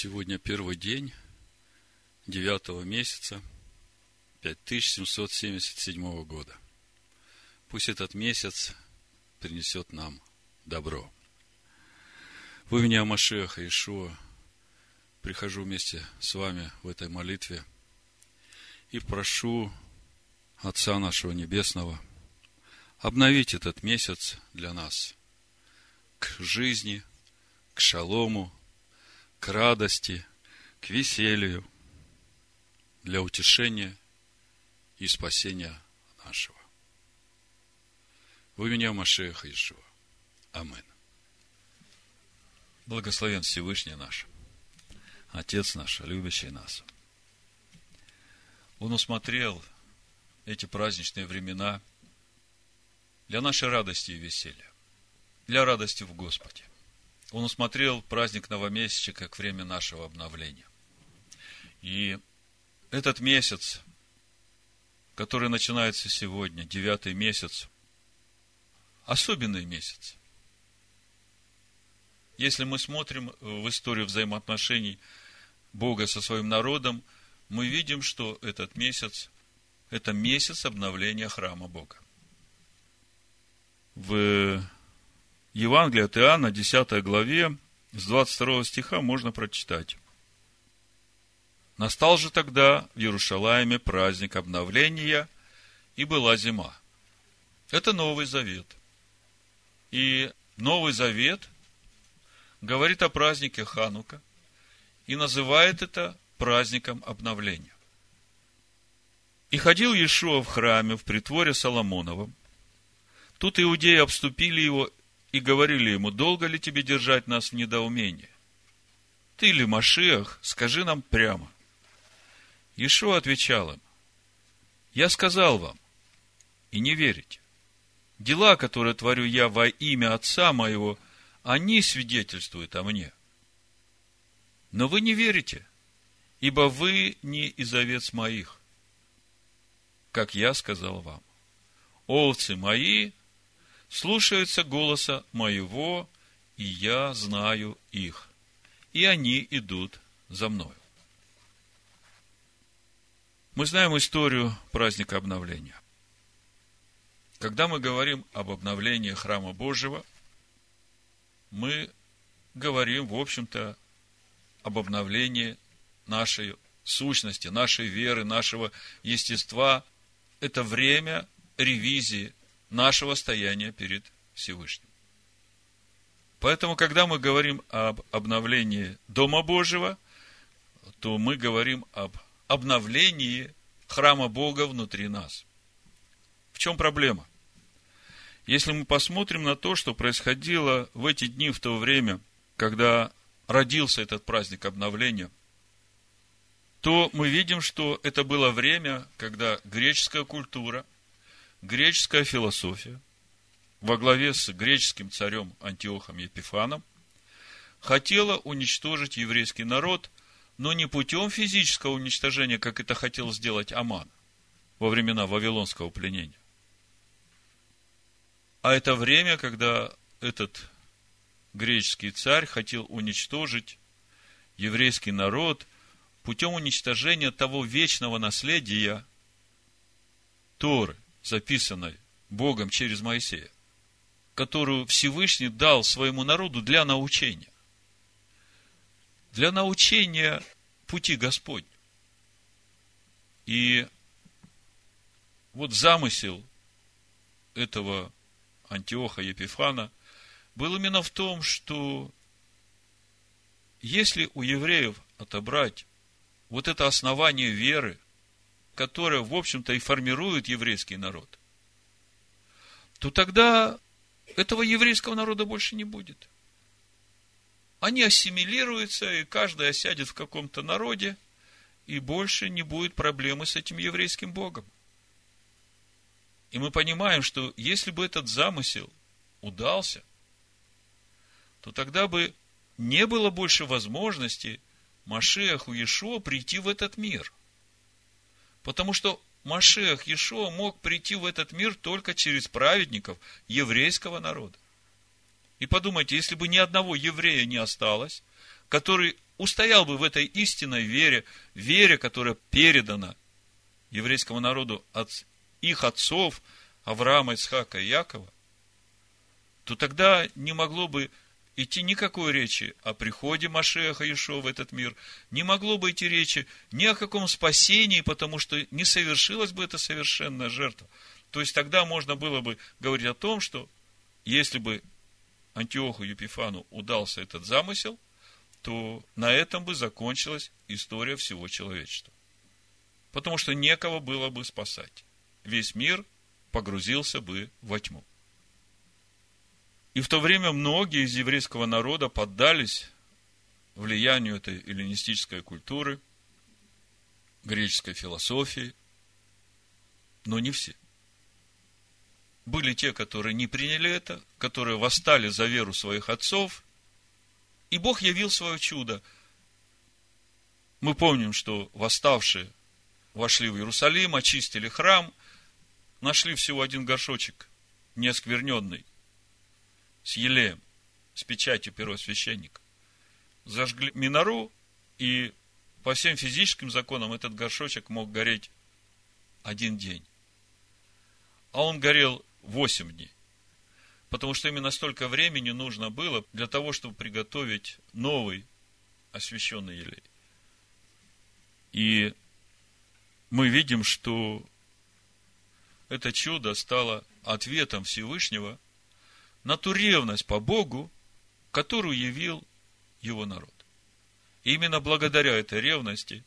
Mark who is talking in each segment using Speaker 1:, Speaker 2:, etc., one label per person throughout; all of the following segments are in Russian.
Speaker 1: Сегодня первый день девятого месяца 5777 года. Пусть этот месяц принесет нам добро. В имени Амашеха Ишуа прихожу вместе с вами в этой молитве и прошу Отца нашего Небесного обновить этот месяц для нас к жизни, к шалому, к радости, к веселью, для утешения и спасения нашего. В имени Машеха Ишуа. Амин. Благословен Всевышний наш, Отец наш, любящий нас. Он усмотрел эти праздничные времена для нашей радости и веселья, для радости в Господе. Он усмотрел праздник новомесяча как время нашего обновления. И этот месяц, который начинается сегодня, девятый месяц, особенный месяц. Если мы смотрим в историю взаимоотношений Бога со своим народом, мы видим, что этот месяц – это месяц обновления храма Бога. В Евангелие от Иоанна, 10 главе, с 22 стиха можно прочитать. Настал же тогда в Иерушалайме праздник обновления, и была зима. Это Новый Завет. И Новый Завет говорит о празднике Ханука и называет это праздником обновления. И ходил Иешуа в храме в притворе Соломоновом. Тут иудеи обступили его и говорили ему, долго ли тебе держать нас в недоумении? Ты ли Машиах, скажи нам прямо. Ишуа отвечал им, я сказал вам, и не верите. Дела, которые творю я во имя Отца моего, они свидетельствуют о мне. Но вы не верите, ибо вы не из овец моих, как я сказал вам. Овцы мои слушаются голоса моего, и я знаю их, и они идут за мною. Мы знаем историю праздника обновления. Когда мы говорим об обновлении храма Божьего, мы говорим, в общем-то, об обновлении нашей сущности, нашей веры, нашего естества. Это время ревизии нашего стояния перед Всевышним. Поэтому, когда мы говорим об обновлении Дома Божьего, то мы говорим об обновлении храма Бога внутри нас. В чем проблема? Если мы посмотрим на то, что происходило в эти дни, в то время, когда родился этот праздник обновления, то мы видим, что это было время, когда греческая культура – греческая философия во главе с греческим царем Антиохом Епифаном хотела уничтожить еврейский народ, но не путем физического уничтожения, как это хотел сделать Аман во времена Вавилонского пленения. А это время, когда этот греческий царь хотел уничтожить еврейский народ путем уничтожения того вечного наследия Торы – записанной Богом через Моисея, которую Всевышний дал своему народу для научения. Для научения пути Господь. И вот замысел этого Антиоха Епифана был именно в том, что если у евреев отобрать вот это основание веры – которая, в общем-то, и формирует еврейский народ, то тогда этого еврейского народа больше не будет. Они ассимилируются, и каждый осядет в каком-то народе, и больше не будет проблемы с этим еврейским Богом. И мы понимаем, что если бы этот замысел удался, то тогда бы не было больше возможности Машеху Иешуа прийти в этот мир – Потому что Машех Иешуа мог прийти в этот мир только через праведников еврейского народа. И подумайте, если бы ни одного еврея не осталось, который устоял бы в этой истинной вере, вере, которая передана еврейскому народу от их отцов, Авраама, Исхака и Якова, то тогда не могло бы идти никакой речи о приходе Машеха Ишо в этот мир, не могло бы идти речи ни о каком спасении, потому что не совершилась бы эта совершенная жертва. То есть тогда можно было бы говорить о том, что если бы Антиоху Епифану удался этот замысел, то на этом бы закончилась история всего человечества. Потому что некого было бы спасать. Весь мир погрузился бы во тьму. И в то время многие из еврейского народа поддались влиянию этой эллинистической культуры, греческой философии, но не все. Были те, которые не приняли это, которые восстали за веру своих отцов, и Бог явил свое чудо. Мы помним, что восставшие вошли в Иерусалим, очистили храм, нашли всего один горшочек, неоскверненный, с елеем, с печатью первосвященника. Зажгли минору, и по всем физическим законам этот горшочек мог гореть один день. А он горел восемь дней. Потому что именно столько времени нужно было для того, чтобы приготовить новый освященный елей. И мы видим, что это чудо стало ответом Всевышнего на ту ревность по Богу, которую явил его народ. И именно благодаря этой ревности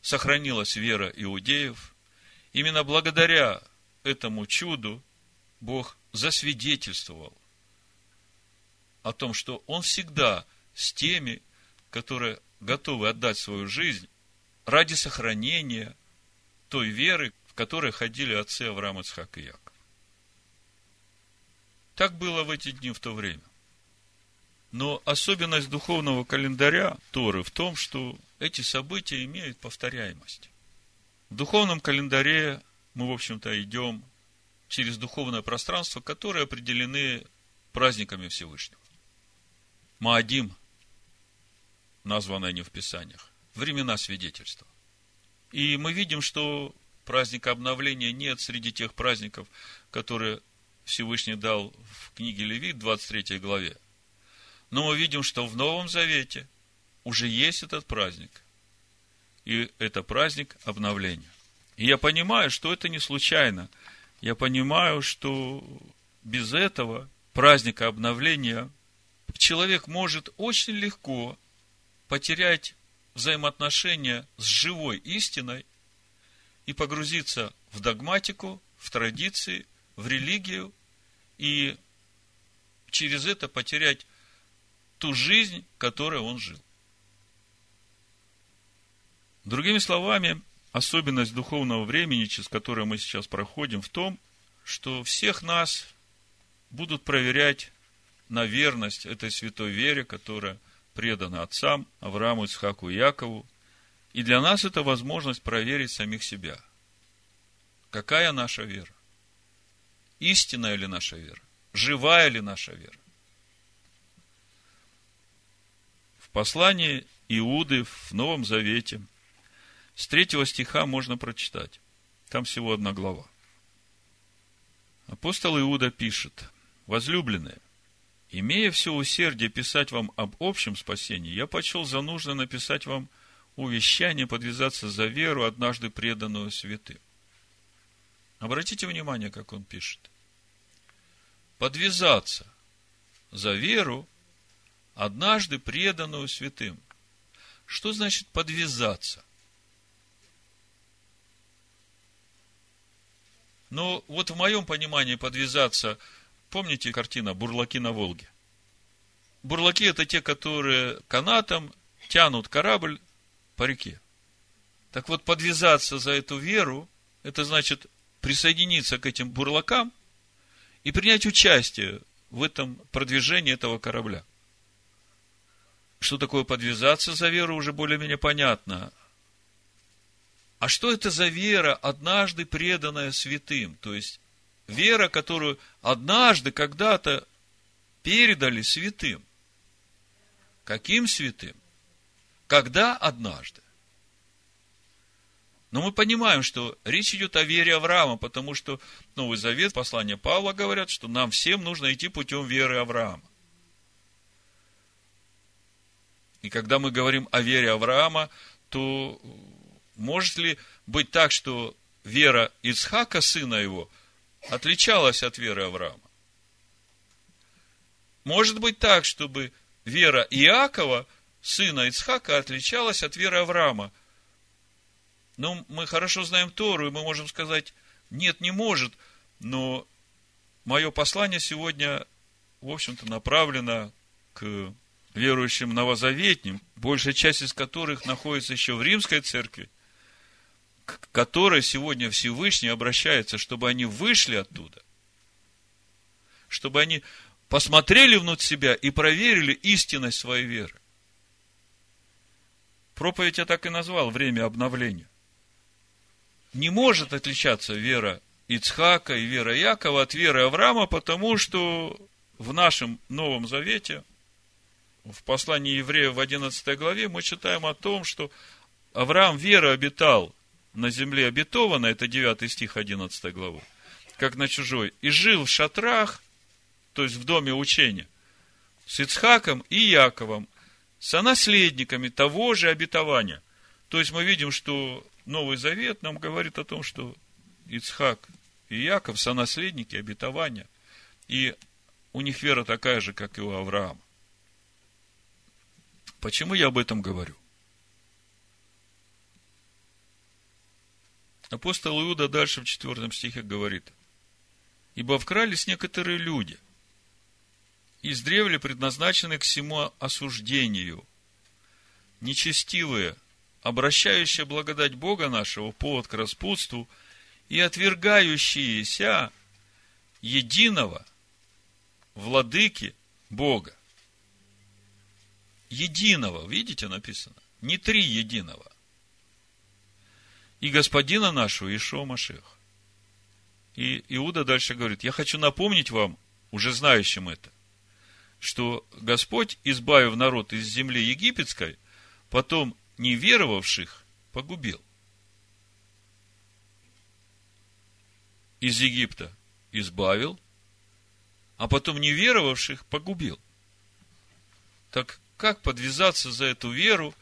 Speaker 1: сохранилась вера иудеев. Именно благодаря этому чуду Бог засвидетельствовал о том, что Он всегда с теми, которые готовы отдать свою жизнь ради сохранения той веры, в которой ходили отцы Авраам, Ицхак и Яков. Так было в эти дни в то время. Но особенность духовного календаря Торы в том, что эти события имеют повторяемость. В духовном календаре мы, в общем-то, идем через духовное пространство, которые определены праздниками Всевышнего. Маадим, названное не в Писаниях, времена свидетельства. И мы видим, что праздника обновления нет среди тех праздников, которые Всевышний дал в книге Левит, 23 главе. Но мы видим, что в Новом Завете уже есть этот праздник. И это праздник обновления. И я понимаю, что это не случайно – я понимаю, что без этого праздника обновления человек может очень легко потерять взаимоотношения с живой истиной и погрузиться в догматику, в традиции, в религию и через это потерять ту жизнь, которой он жил. Другими словами, особенность духовного времени, через которое мы сейчас проходим, в том, что всех нас будут проверять на верность этой святой вере, которая предана отцам Аврааму, Исхаку и Якову. И для нас это возможность проверить самих себя. Какая наша вера? Истинная ли наша вера? Живая ли наша вера? В послании Иуды в Новом Завете – с третьего стиха можно прочитать. Там всего одна глава. Апостол Иуда пишет, возлюбленные, имея все усердие писать вам об общем спасении, я почел за нужно написать вам увещание подвязаться за веру, однажды преданную святым. Обратите внимание, как он пишет. Подвязаться за веру, однажды преданную святым. Что значит подвязаться? Но вот в моем понимании подвязаться, помните картина «Бурлаки на Волге»? Бурлаки – это те, которые канатом тянут корабль по реке. Так вот, подвязаться за эту веру, это значит присоединиться к этим бурлакам и принять участие в этом продвижении этого корабля. Что такое подвязаться за веру, уже более-менее понятно. А что это за вера, однажды преданная святым? То есть, вера, которую однажды, когда-то передали святым. Каким святым? Когда однажды. Но мы понимаем, что речь идет о вере Авраама, потому что Новый Завет, послание Павла говорят, что нам всем нужно идти путем веры Авраама. И когда мы говорим о вере Авраама, то может ли быть так, что вера Ицхака, сына его, отличалась от веры Авраама? Может быть так, чтобы вера Иакова, сына Ицхака, отличалась от веры Авраама? Ну, мы хорошо знаем Тору, и мы можем сказать, нет, не может, но мое послание сегодня, в общем-то, направлено к верующим новозаветним, большая часть из которых находится еще в римской церкви, к которой сегодня Всевышний обращается, чтобы они вышли оттуда, чтобы они посмотрели внутрь себя и проверили истинность своей веры. Проповедь я так и назвал «Время обновления». Не может отличаться вера Ицхака и вера Якова от веры Авраама, потому что в нашем Новом Завете – в послании евреев в 11 главе мы читаем о том, что Авраам вера обитал на земле обетованной, это 9 стих 11 главы, как на чужой, и жил в шатрах, то есть в доме учения, с Ицхаком и Яковом, сонаследниками того же обетования. То есть мы видим, что Новый Завет нам говорит о том, что Ицхак и Яков сонаследники обетования, и у них вера такая же, как и у Авраама. Почему я об этом говорю? Апостол Иуда дальше в четвертом стихе говорит, «Ибо вкрались некоторые люди, издревле предназначены к всему осуждению, нечестивые, обращающие благодать Бога нашего повод к распутству и отвергающиеся единого владыки Бога единого, видите, написано? Не три единого. И господина нашего Ишо Машех. И Иуда дальше говорит, я хочу напомнить вам, уже знающим это, что Господь, избавив народ из земли египетской, потом неверовавших погубил. Из Египта избавил, а потом неверовавших погубил. Так как подвязаться за эту веру,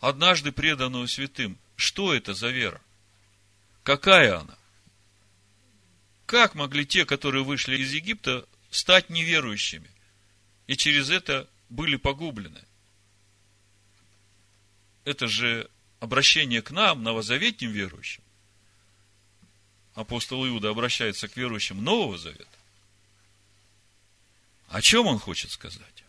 Speaker 1: однажды преданную святым? Что это за вера? Какая она? Как могли те, которые вышли из Египта, стать неверующими? И через это были погублены. Это же обращение к нам, новозаветним верующим. Апостол Иуда обращается к верующим Нового Завета. О чем он хочет сказать?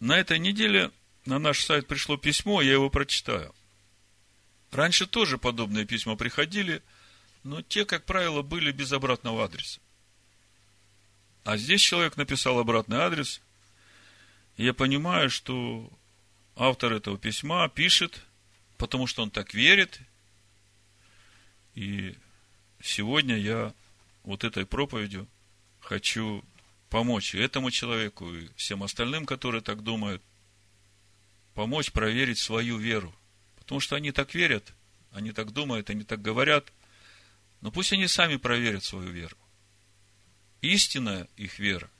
Speaker 1: На этой неделе на наш сайт пришло письмо, я его прочитаю. Раньше тоже подобные письма приходили, но те, как правило, были без обратного адреса. А здесь человек написал обратный адрес, и я понимаю, что автор этого письма пишет, потому что он так верит, и сегодня я вот этой проповедью хочу помочь и этому человеку, и всем остальным, которые так думают, помочь проверить свою веру. Потому что они так верят, они так думают, они так говорят. Но пусть они сами проверят свою веру. Истинная их вера,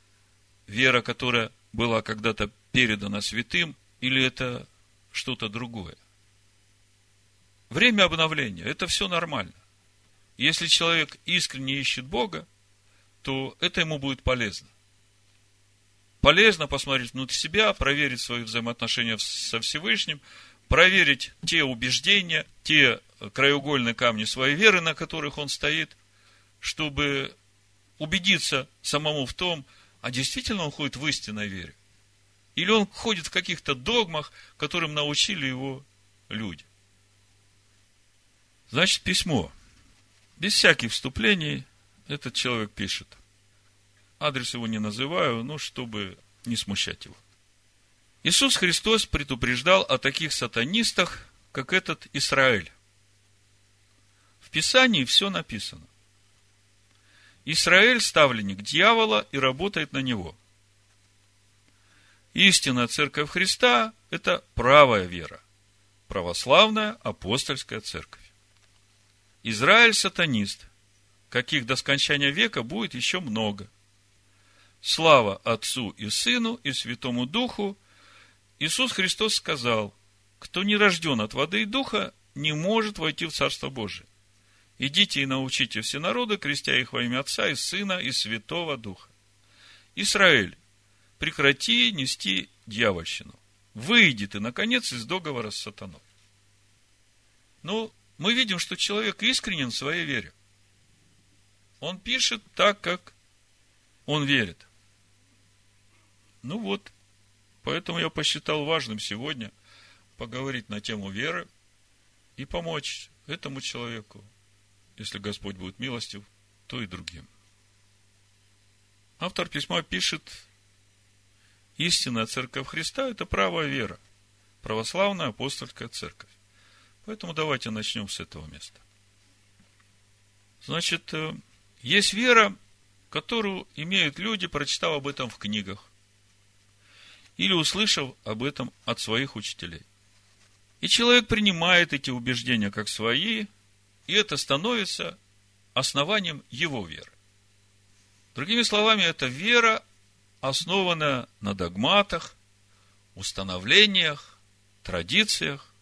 Speaker 1: вера, которая была когда-то передана святым, или это что-то другое. Время обновления – это все нормально. Если человек искренне ищет Бога, то это ему будет полезно полезно посмотреть внутрь себя, проверить свои взаимоотношения со Всевышним, проверить те убеждения, те краеугольные камни своей веры, на которых он стоит, чтобы убедиться самому в том, а действительно он ходит в истинной вере. Или он ходит в каких-то догмах, которым научили его люди. Значит, письмо. Без всяких вступлений этот человек пишет – Адрес его не называю, но чтобы не смущать его. Иисус Христос предупреждал о таких сатанистах, как этот Израиль. В Писании все написано. Израиль ставленник дьявола и работает на него. Истинная церковь Христа – это правая вера, православная апостольская церковь. Израиль – сатанист, каких до скончания века будет еще много. Слава Отцу и Сыну и Святому Духу. Иисус Христос сказал, кто не рожден от воды и духа, не может войти в Царство Божие. Идите и научите все народы, крестя их во имя Отца и Сына и Святого Духа. Израиль, прекрати нести дьявольщину. Выйди ты, наконец, из договора с сатаной. Ну, мы видим, что человек искренен в своей вере. Он пишет так, как он верит. Ну вот, поэтому я посчитал важным сегодня поговорить на тему веры и помочь этому человеку, если Господь будет милостив, то и другим. Автор письма пишет, истинная церковь Христа – это правая вера, православная апостольская церковь. Поэтому давайте начнем с этого места. Значит, э, есть вера, которую имеют люди, прочитав об этом в книгах или услышав об этом от своих учителей. И человек принимает эти убеждения как свои, и это становится основанием его веры. Другими словами, это вера, основанная на догматах, установлениях, традициях.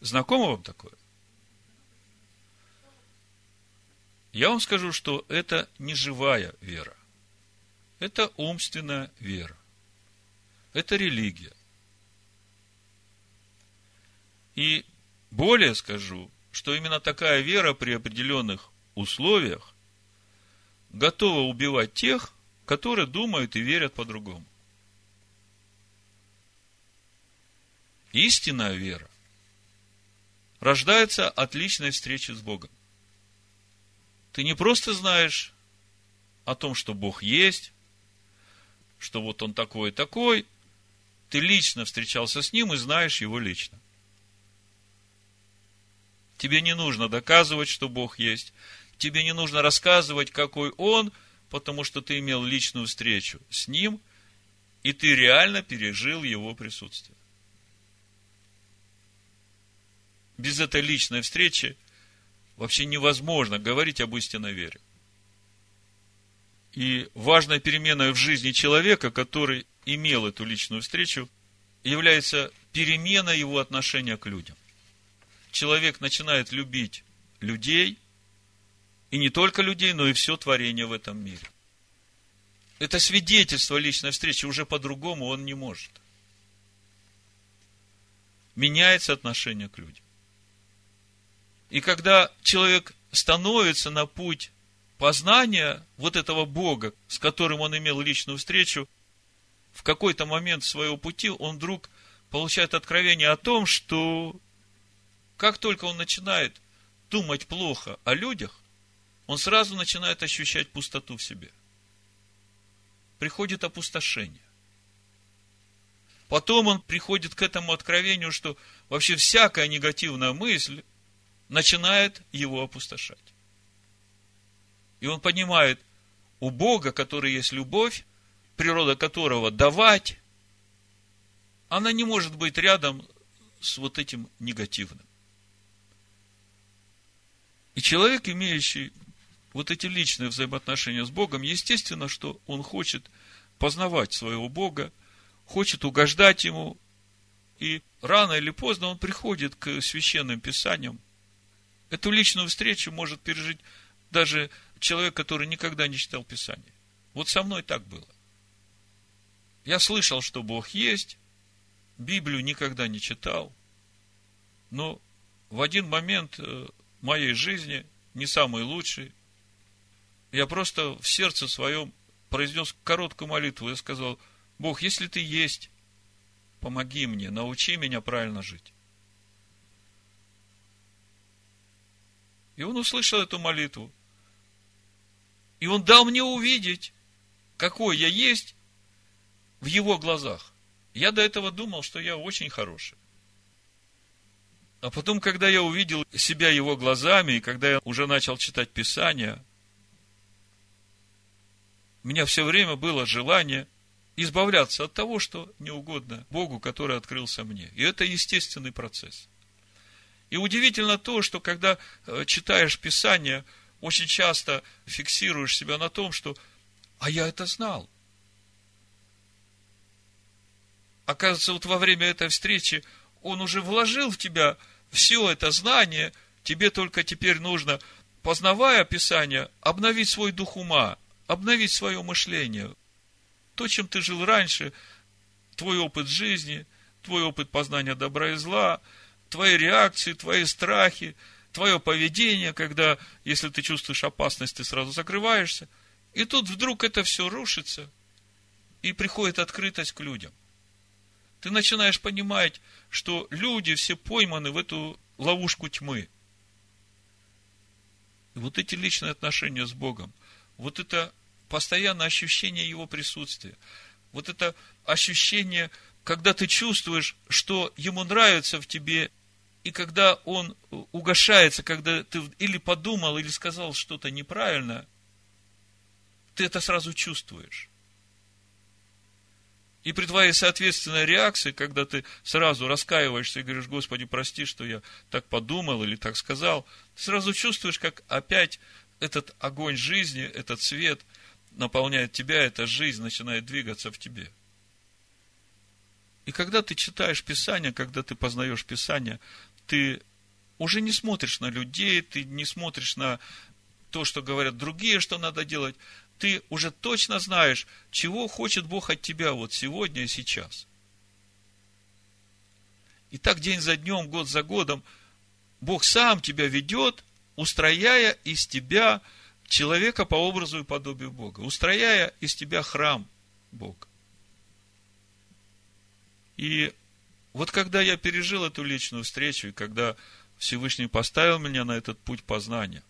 Speaker 1: Знакомо вам такое? Я вам скажу, что это не живая вера. Это умственная вера. Это религия. И более скажу, что именно такая вера при определенных условиях готова убивать тех, которые думают и верят по-другому. Истинная вера рождается от личной встречи с Богом. Ты не просто знаешь о том, что Бог есть, что вот Он такой и такой, ты лично встречался с Ним и знаешь Его лично. Тебе не нужно доказывать, что Бог есть. Тебе не нужно рассказывать, какой Он, потому что ты имел личную встречу с Ним, и ты реально пережил Его присутствие. Без этой личной встречи вообще невозможно говорить об истинной вере. И важной переменой в жизни человека, который имел эту личную встречу, является перемена его отношения к людям человек начинает любить людей, и не только людей, но и все творение в этом мире. Это свидетельство личной встречи, уже по-другому он не может. Меняется отношение к людям. И когда человек становится на путь познания вот этого Бога, с которым он имел личную встречу, в какой-то момент своего пути он вдруг получает откровение о том, что как только он начинает думать плохо о людях, он сразу начинает ощущать пустоту в себе. Приходит опустошение. Потом он приходит к этому откровению, что вообще всякая негативная мысль начинает его опустошать. И он понимает, у Бога, который есть любовь, природа которого давать, она не может быть рядом с вот этим негативным. И человек, имеющий вот эти личные взаимоотношения с Богом, естественно, что он хочет познавать своего Бога, хочет угождать Ему, и рано или поздно он приходит к священным писаниям. Эту личную встречу может пережить даже человек, который никогда не читал Писание. Вот со мной так было. Я слышал, что Бог есть, Библию никогда не читал, но в один момент э, моей жизни, не самый лучший. Я просто в сердце своем произнес короткую молитву. Я сказал, Бог, если ты есть, помоги мне, научи меня правильно жить. И он услышал эту молитву. И он дал мне увидеть, какой я есть в его глазах. Я до этого думал, что я очень хороший. А потом, когда я увидел себя его глазами, и когда я уже начал читать Писание, у меня все время было желание избавляться от того, что не угодно Богу, который открылся мне. И это естественный процесс. И удивительно то, что когда э, читаешь Писание, очень часто фиксируешь себя на том, что «а я это знал». Оказывается, вот во время этой встречи он уже вложил в тебя все это знание, тебе только теперь нужно, познавая Писание, обновить свой дух ума, обновить свое мышление. То, чем ты жил раньше, твой опыт жизни, твой опыт познания добра и зла, твои реакции, твои страхи, твое поведение, когда, если ты чувствуешь опасность, ты сразу закрываешься. И тут вдруг это все рушится, и приходит открытость к людям – ты начинаешь понимать, что люди все пойманы в эту ловушку тьмы. И вот эти личные отношения с Богом, вот это постоянное ощущение Его присутствия, вот это ощущение, когда ты чувствуешь, что Ему нравится в тебе, и когда Он угошается, когда ты или подумал, или сказал что-то неправильно, ты это сразу чувствуешь. И при твоей соответственной реакции, когда ты сразу раскаиваешься и говоришь, Господи, прости, что я так подумал или так сказал, ты сразу чувствуешь, как опять этот огонь жизни, этот свет наполняет тебя, эта жизнь начинает двигаться в тебе. И когда ты читаешь Писание, когда ты познаешь Писание, ты уже не смотришь на людей, ты не смотришь на то, что говорят другие, что надо делать ты уже точно знаешь, чего хочет Бог от тебя вот сегодня и сейчас. И так день за днем, год за годом, Бог сам тебя ведет, устрояя из тебя человека по образу и подобию Бога, устрояя из тебя храм Бога. И вот когда я пережил эту личную встречу, и когда Всевышний поставил меня на этот путь познания,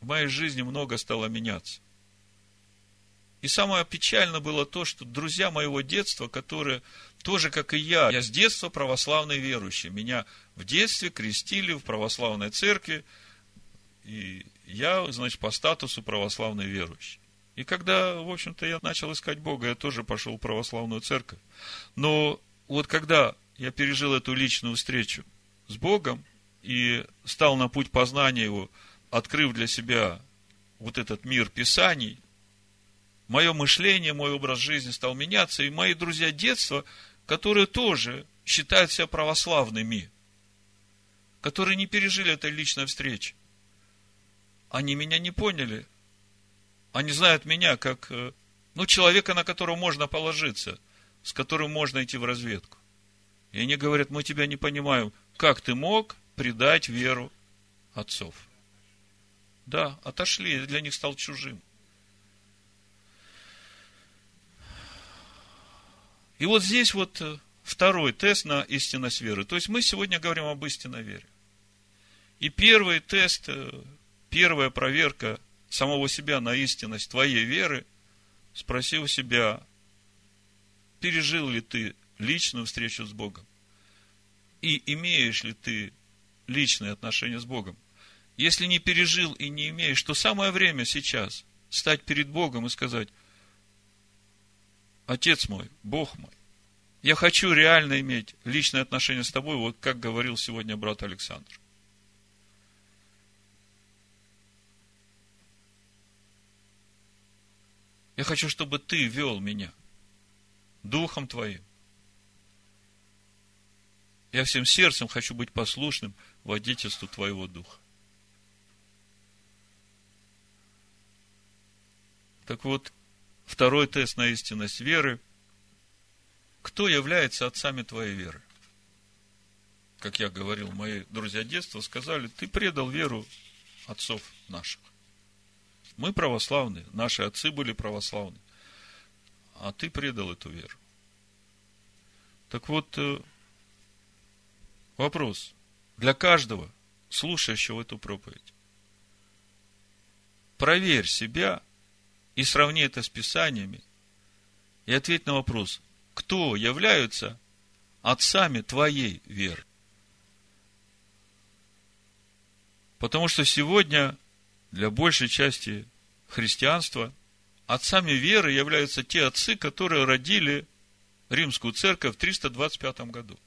Speaker 1: в моей жизни много стало меняться. И самое печальное было то, что друзья моего детства, которые тоже, как и я, я с детства православный верующий. Меня в детстве крестили в православной церкви, и я, значит, по статусу православный верующий. И когда, в общем-то, я начал искать Бога, я тоже пошел в православную церковь. Но вот когда я пережил эту личную встречу с Богом и стал на путь познания Его, открыв для себя вот этот мир Писаний, мое мышление, мой образ жизни стал меняться, и мои друзья детства, которые тоже считают себя православными, которые не пережили этой личной встречи, они меня не поняли. Они знают меня как, э, ну, человека, на которого можно положиться, с которым можно идти в разведку. И они говорят, мы тебя не понимаем, как ты мог предать веру отцов? Да, отошли, для них стал чужим. И вот здесь вот э, второй тест на истинность веры. То есть мы сегодня говорим об истинной вере. И первый тест, э, первая проверка самого себя на истинность твоей веры, спроси у себя, пережил ли ты личную встречу с Богом? И имеешь ли ты личные отношения с Богом? Если не пережил и не имеешь, то самое время сейчас стать перед Богом и сказать, Отец мой, Бог мой, я хочу реально иметь личное отношение с тобой, вот как говорил сегодня брат Александр. Я хочу, чтобы ты вел меня духом твоим. Я всем сердцем хочу быть послушным водительству твоего духа. Так вот, Второй тест на истинность веры. Кто является отцами твоей веры? Как я говорил, мои друзья детства сказали, ты предал веру отцов наших. Мы православные, наши отцы были православны, а ты предал эту веру. Так вот, э, вопрос для каждого, слушающего эту проповедь. Проверь себя и сравни это с Писаниями, и ответь на вопрос, кто являются отцами твоей веры. Потому что сегодня для большей части христианства отцами веры являются те отцы, которые родили римскую церковь в 325 году.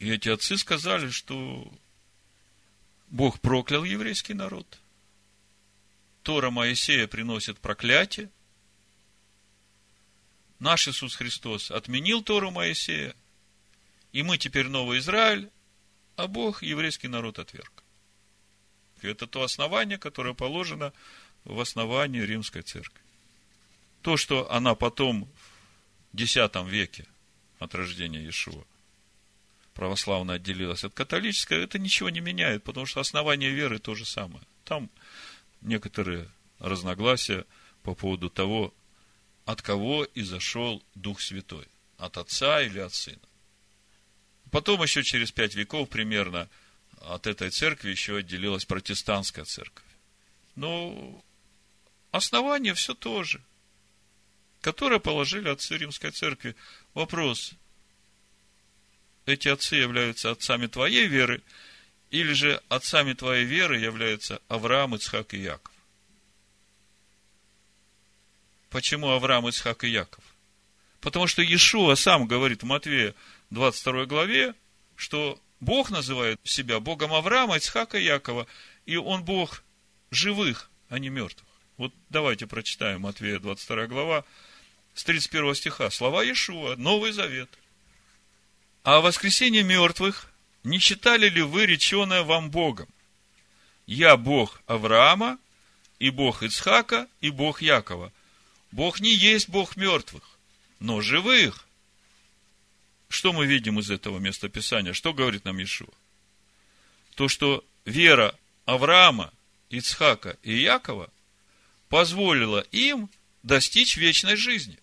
Speaker 1: И эти отцы сказали, что Бог проклял еврейский народ. Тора Моисея приносит проклятие. Наш Иисус Христос отменил Тору Моисея, и мы теперь новый Израиль, а Бог еврейский народ отверг. Это то основание, которое положено в основании Римской Церкви. То, что она потом в X веке от рождения Иешуа православная отделилась от католической, это ничего не меняет, потому что основание веры то же самое. Там некоторые разногласия по поводу того, от кого изошел Дух Святой. От Отца или от Сына. Потом еще через пять веков примерно от этой церкви еще отделилась протестантская церковь. Но основание все то же, которое положили отцы Римской церкви. Вопрос, эти отцы являются отцами твоей веры, или же отцами твоей веры являются Авраам, Ицхак и Яков? Почему Авраам, Ицхак и Яков? Потому что Иешуа сам говорит в Матвея 22 главе, что Бог называет себя Богом Авраама, Ицхака и Якова, и Он Бог живых, а не мертвых. Вот давайте прочитаем Матвея 22 глава с 31 стиха. Слова Иешуа, Новый Завет – а воскресение мертвых не считали ли вы реченое вам Богом? Я Бог Авраама, и Бог Ицхака, и Бог Якова. Бог не есть Бог мертвых, но живых. Что мы видим из этого местописания? Что говорит нам Ишуа? То, что вера Авраама, Ицхака и Якова позволила им достичь вечной жизни.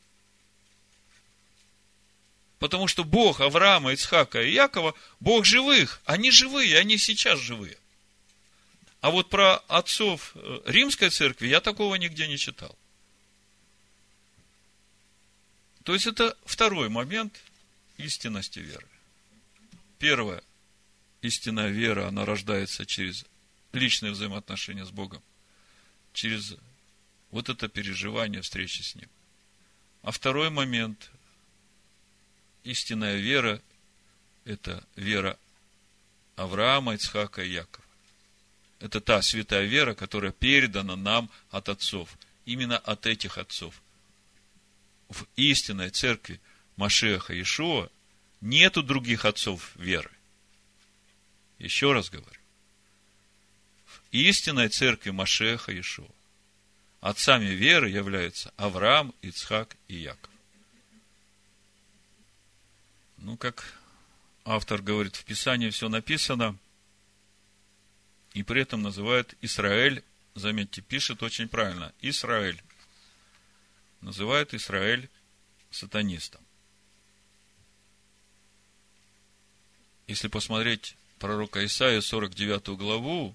Speaker 1: Потому что Бог Авраама, Ицхака и Якова, Бог живых. Они живые, они сейчас живые. А вот про отцов э, римской церкви я такого нигде не читал. То есть это второй момент истинности веры. Первое. Истинная вера, она рождается через личные взаимоотношения с Богом. Через вот это переживание встречи с Ним. А второй момент истинная вера – это вера Авраама, Ицхака и Якова. Это та святая вера, которая передана нам от отцов. Именно от этих отцов. В истинной церкви Машеха Ишуа нету других отцов веры. Еще раз говорю. В истинной церкви Машеха Ишуа отцами веры являются Авраам, Ицхак и Яков. Ну, как автор говорит, в Писании все написано, и при этом называет Израиль, заметьте, пишет очень правильно, Израиль. Называет Израиль сатанистом. Если посмотреть пророка Исаия 49 главу,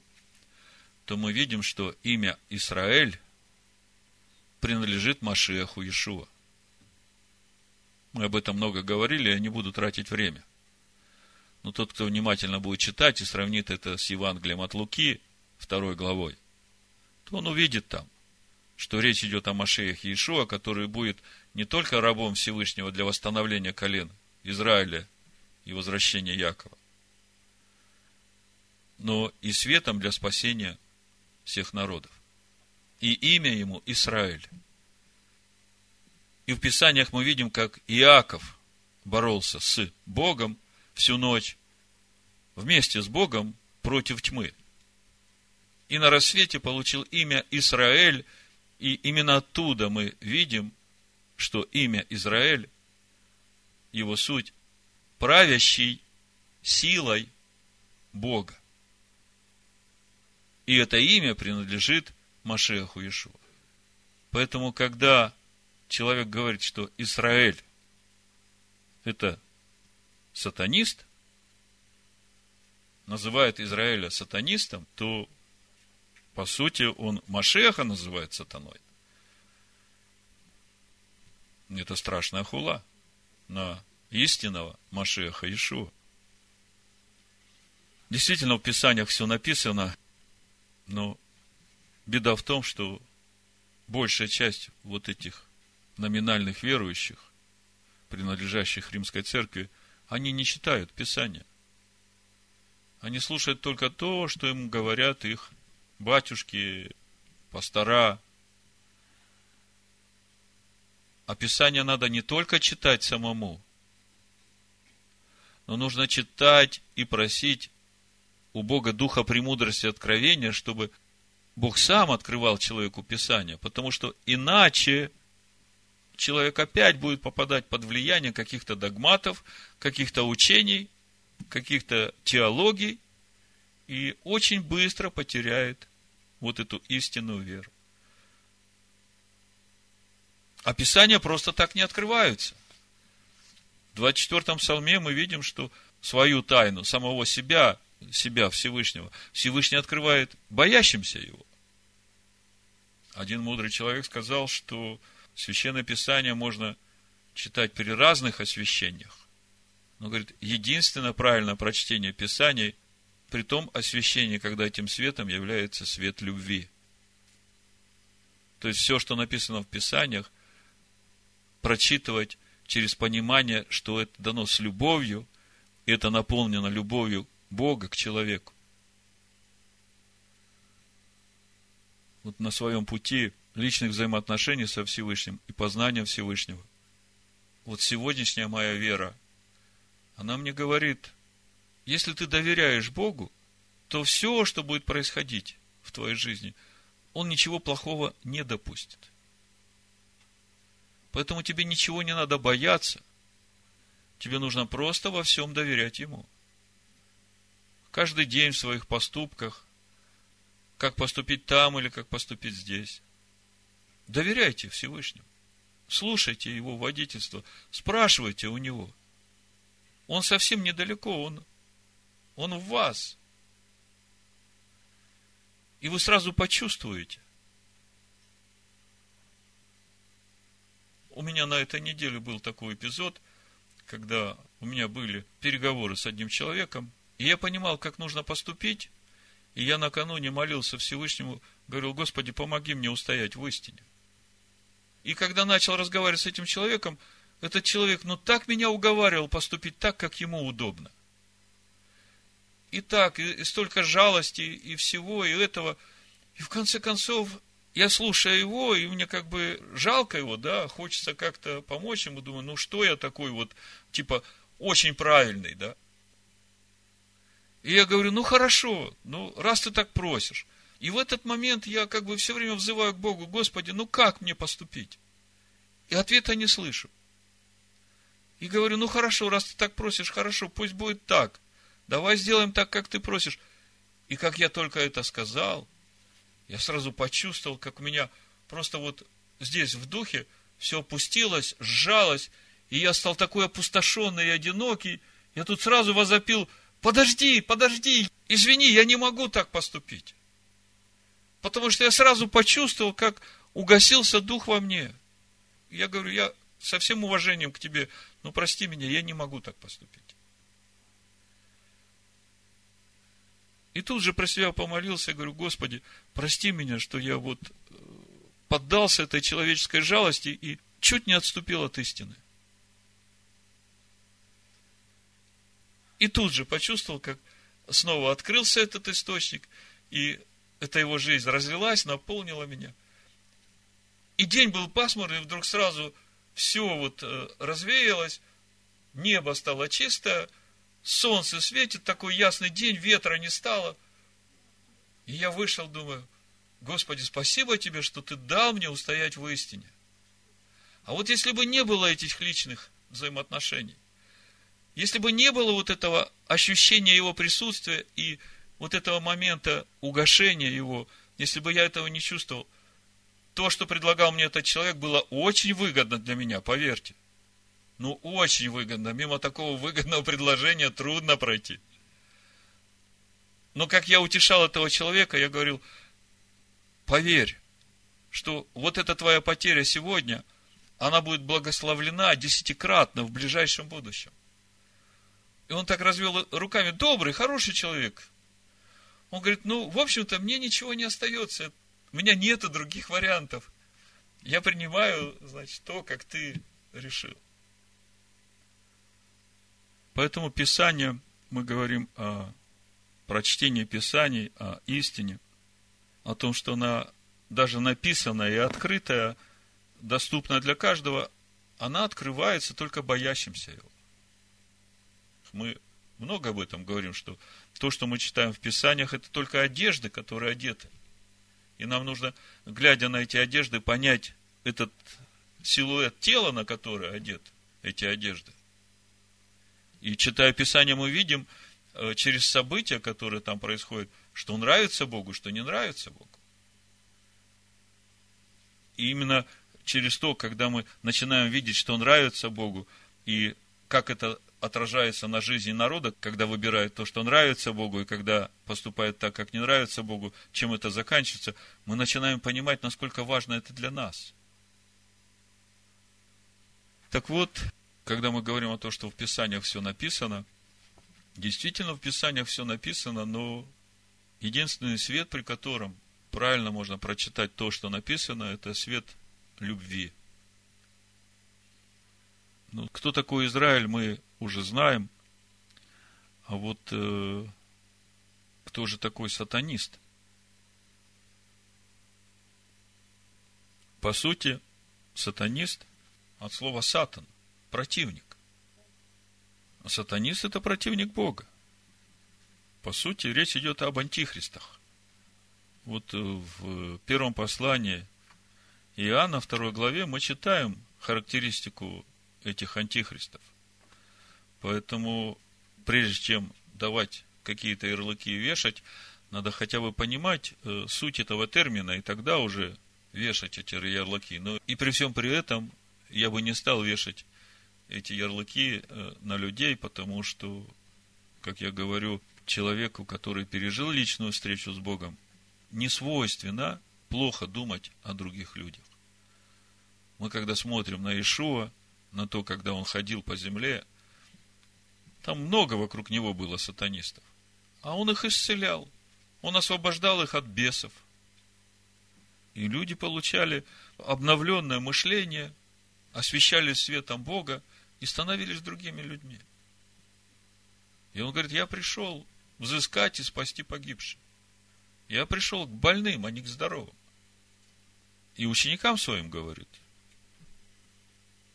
Speaker 1: то мы видим, что имя Израиль принадлежит Машеху Иешуа. Мы об этом много говорили, я не буду тратить время. Но тот, кто внимательно будет читать и сравнит это с Евангелием от Луки, второй главой, то он увидит там, что речь идет о Машеях Иешуа, который будет не только рабом Всевышнего для восстановления колен Израиля и возвращения Якова, но и светом для спасения всех народов. И имя ему Израиль. И в Писаниях мы видим, как Иаков боролся с Богом всю ночь, вместе с Богом против тьмы. И на рассвете получил имя Израиль, и именно оттуда мы видим, что имя Израиль, его суть, правящий силой Бога. И это имя принадлежит Машеху Иешуа. Поэтому, когда человек говорит, что Израиль – это сатанист, называет Израиля сатанистом, то, по сути, он Машеха называет сатаной. Это страшная хула на истинного Машеха Ишуа. Действительно, в Писаниях все написано, но беда в том, что большая часть вот этих номинальных верующих, принадлежащих римской церкви, они не читают Писания. Они слушают только то, что им говорят их батюшки, пастора. А Писание надо не только читать самому, но нужно читать и просить у Бога духа премудрости откровения, чтобы Бог сам открывал человеку Писание, потому что иначе человек опять будет попадать под влияние каких-то догматов, каких-то учений, каких-то теологий, и очень быстро потеряет вот эту истинную веру. А просто так не открываются. В 24-м псалме мы видим, что свою тайну самого себя, себя Всевышнего, Всевышний открывает боящимся его. Один мудрый человек сказал, что Священное Писание можно читать при разных освящениях. Но, говорит, единственное правильное прочтение Писаний при том освящении, когда этим светом является свет любви. То есть, все, что написано в Писаниях, прочитывать через понимание, что это дано с любовью, и это наполнено любовью Бога к человеку. вот на своем пути личных взаимоотношений со Всевышним и познания Всевышнего. Вот сегодняшняя моя вера, она мне говорит, если ты доверяешь Богу, то все, что будет происходить в твоей жизни, Он ничего плохого не допустит. Поэтому тебе ничего не надо бояться. Тебе нужно просто во всем доверять Ему. Каждый день в своих поступках, как поступить там или как поступить здесь. Доверяйте Всевышнему. Слушайте его водительство. Спрашивайте у него. Он совсем недалеко, он, он в вас. И вы сразу почувствуете. У меня на этой неделе был такой эпизод, когда у меня были переговоры с одним человеком, и я понимал, как нужно поступить, и я накануне молился Всевышнему, говорил, Господи, помоги мне устоять в истине. И когда начал разговаривать с этим человеком, этот человек, ну, так меня уговаривал поступить так, как ему удобно. И так, и, столько жалости, и всего, и этого. И в конце концов, я слушаю его, и мне как бы жалко его, да, хочется как-то помочь ему, думаю, ну, что я такой вот, типа, очень правильный, да. И я говорю, ну хорошо, ну раз ты так просишь. И в этот момент я как бы все время взываю к Богу, Господи, ну как мне поступить? И ответа не слышу. И говорю, ну хорошо, раз ты так просишь, хорошо, пусть будет так. Давай сделаем так, как ты просишь. И как я только это сказал, я сразу почувствовал, как у меня просто вот здесь в духе все опустилось, сжалось, и я стал такой опустошенный и одинокий. Я тут сразу возопил, подожди, подожди, извини, я не могу так поступить. Потому что я сразу почувствовал, как угасился дух во мне. Я говорю, я со всем уважением к тебе, ну прости меня, я не могу так поступить. И тут же про себя помолился, говорю, Господи, прости меня, что я вот э, поддался этой человеческой жалости и чуть не отступил от истины. И тут же почувствовал, как снова открылся этот источник, и эта его жизнь развелась, наполнила меня. И день был пасмурный, вдруг сразу все вот э, развеялось, небо стало чистое, солнце светит, такой ясный день, ветра не стало. И я вышел, думаю, Господи, спасибо тебе, что ты дал мне устоять в истине. А вот если бы не было этих личных взаимоотношений, если бы не было вот этого ощущения его присутствия и вот этого момента угошения его, если бы я этого не чувствовал, то, что предлагал мне этот человек, было очень выгодно для меня, поверьте. Ну, очень выгодно. Мимо такого выгодного предложения трудно пройти. Но как я утешал этого человека, я говорил, поверь, что вот эта твоя потеря сегодня, она будет благословлена десятикратно в ближайшем будущем. И он так развел руками, добрый, хороший человек. Он говорит, ну, в общем-то, мне ничего не остается. У меня нет других вариантов. Я принимаю, значит, то, как ты решил. Поэтому Писание, мы говорим о прочтении Писаний, о истине, о том, что она даже написанная и открытая, доступная для каждого, она открывается только боящимся его. Мы много об этом говорим, что то, что мы читаем в Писаниях, это только одежды, которые одеты. И нам нужно, глядя на эти одежды, понять этот силуэт тела, на которое одет эти одежды. И читая Писание, мы видим э, через события, которые там происходят, что нравится Богу, что не нравится Богу. И именно через то, когда мы начинаем видеть, что нравится Богу, и как это отражается на жизни народа, когда выбирают то, что нравится Богу, и когда поступает так, как не нравится Богу, чем это заканчивается, мы начинаем понимать, насколько важно это для нас. Так вот, когда мы говорим о том, что в Писаниях все написано, действительно в Писаниях все написано, но единственный свет, при котором правильно можно прочитать то, что написано, это свет любви. Ну, кто такой Израиль, мы уже знаем. А вот э, кто же такой сатанист? По сути, сатанист от слова сатан, противник. А сатанист это противник Бога. По сути, речь идет об антихристах. Вот э, в первом послании Иоанна, второй главе, мы читаем характеристику этих антихристов. Поэтому, прежде чем давать какие-то ярлыки и вешать, надо хотя бы понимать э, суть этого термина, и тогда уже вешать эти ярлыки. Но и при всем при этом я бы не стал вешать эти ярлыки э, на людей, потому что, как я говорю, человеку, который пережил личную встречу с Богом, не свойственно плохо думать о других людях. Мы, когда смотрим на Ишуа, на то, когда он ходил по земле, там много вокруг него было сатанистов. А он их исцелял. Он освобождал их от бесов. И люди получали обновленное мышление, освещались светом Бога и становились другими людьми. И он говорит, я пришел взыскать и спасти погибших. Я пришел к больным, а не к здоровым. И ученикам своим говорит,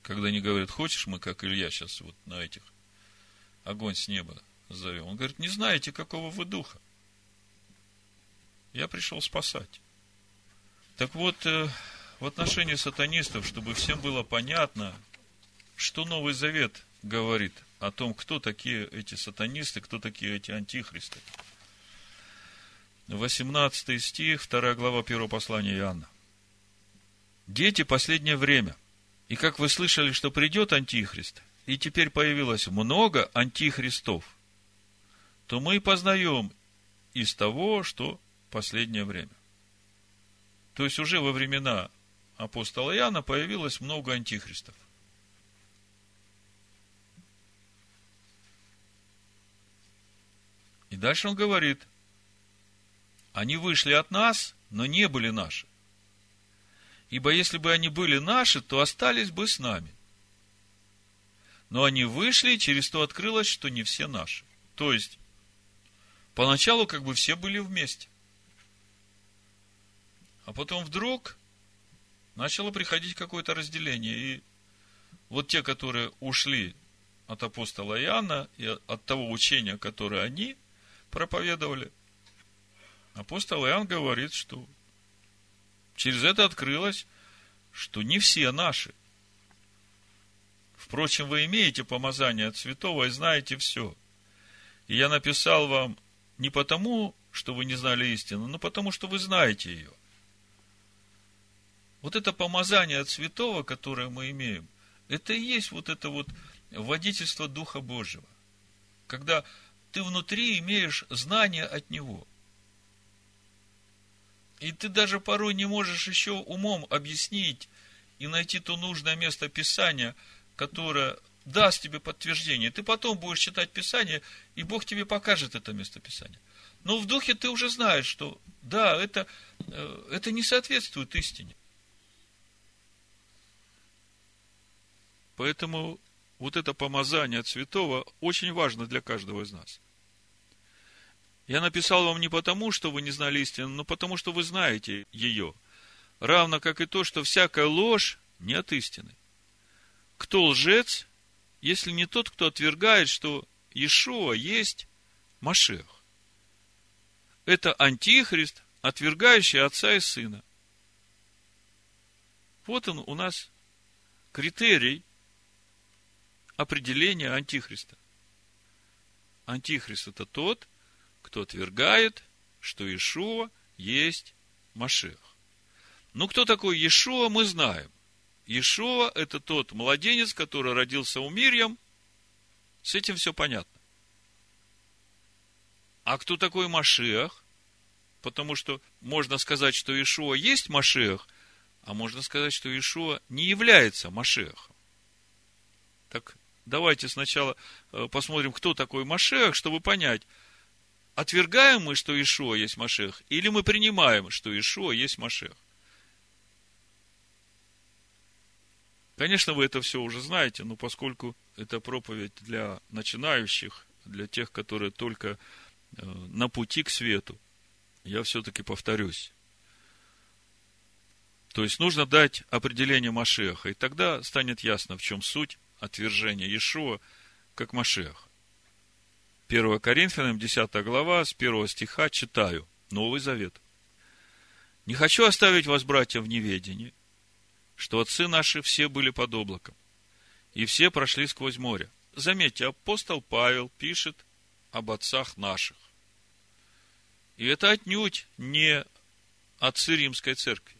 Speaker 1: когда они говорят, хочешь мы, как Илья сейчас вот на этих огонь с неба зовем. Он говорит, не знаете, какого вы духа. Я пришел спасать. Так вот, э, в отношении сатанистов, чтобы всем было понятно, что Новый Завет говорит о том, кто такие эти сатанисты, кто такие эти антихристы. 18 стих, 2 глава 1 послания Иоанна. Дети, последнее время. И как вы слышали, что придет антихрист, и теперь появилось много антихристов, то мы познаем из того, что последнее время. То есть уже во времена апостола Иоанна появилось много антихристов. И дальше он говорит, они вышли от нас, но не были наши. Ибо если бы они были наши, то остались бы с нами. Но они вышли, и через то открылось, что не все наши. То есть, поначалу как бы все были вместе. А потом вдруг начало приходить какое-то разделение. И вот те, которые ушли от апостола Иоанна и от того учения, которое они проповедовали, апостол Иоанн говорит, что через это открылось, что не все наши. Впрочем, вы имеете помазание от святого и знаете все. И я написал вам не потому, что вы не знали истину, но потому, что вы знаете ее. Вот это помазание от святого, которое мы имеем, это и есть вот это вот водительство Духа Божьего. Когда ты внутри имеешь знание от Него. И ты даже порой не можешь еще умом объяснить и найти то нужное место Писания – которая даст тебе подтверждение. Ты потом будешь читать Писание, и Бог тебе покажет это место Писания. Но в духе ты уже знаешь, что да, это, э, это не соответствует истине. Поэтому вот это помазание от святого очень важно для каждого из нас. Я написал вам не потому, что вы не знали истину, но потому, что вы знаете ее. Равно как и то, что всякая ложь не от истины. Кто лжец, если не тот, кто отвергает, что Иешуа есть Машех? Это антихрист, отвергающий отца и сына. Вот он у нас критерий определения антихриста. Антихрист это тот, кто отвергает, что Иешуа есть Машех. Ну, кто такой Иешуа, мы знаем. Иешуа – это тот младенец, который родился у Мирьям. С этим все понятно. А кто такой Машех? Потому что можно сказать, что Иешуа есть Машех, а можно сказать, что Иешуа не является Машехом. Так давайте сначала э, посмотрим, кто такой Машех, чтобы понять, отвергаем мы, что Иешуа есть Машех, или мы принимаем, что Иешуа есть Машех. Конечно, вы это все уже знаете, но поскольку это проповедь для начинающих, для тех, которые только э, на пути к свету, я все-таки повторюсь. То есть нужно дать определение Машеха, и тогда станет ясно, в чем суть отвержения Иешуа как Машеха. 1 Коринфянам, 10 глава, с 1 стиха читаю. Новый Завет. «Не хочу оставить вас, братья, в неведении, что отцы наши все были под облаком, и все прошли сквозь море». Заметьте, апостол Павел пишет об отцах наших. И это отнюдь не отцы римской церкви,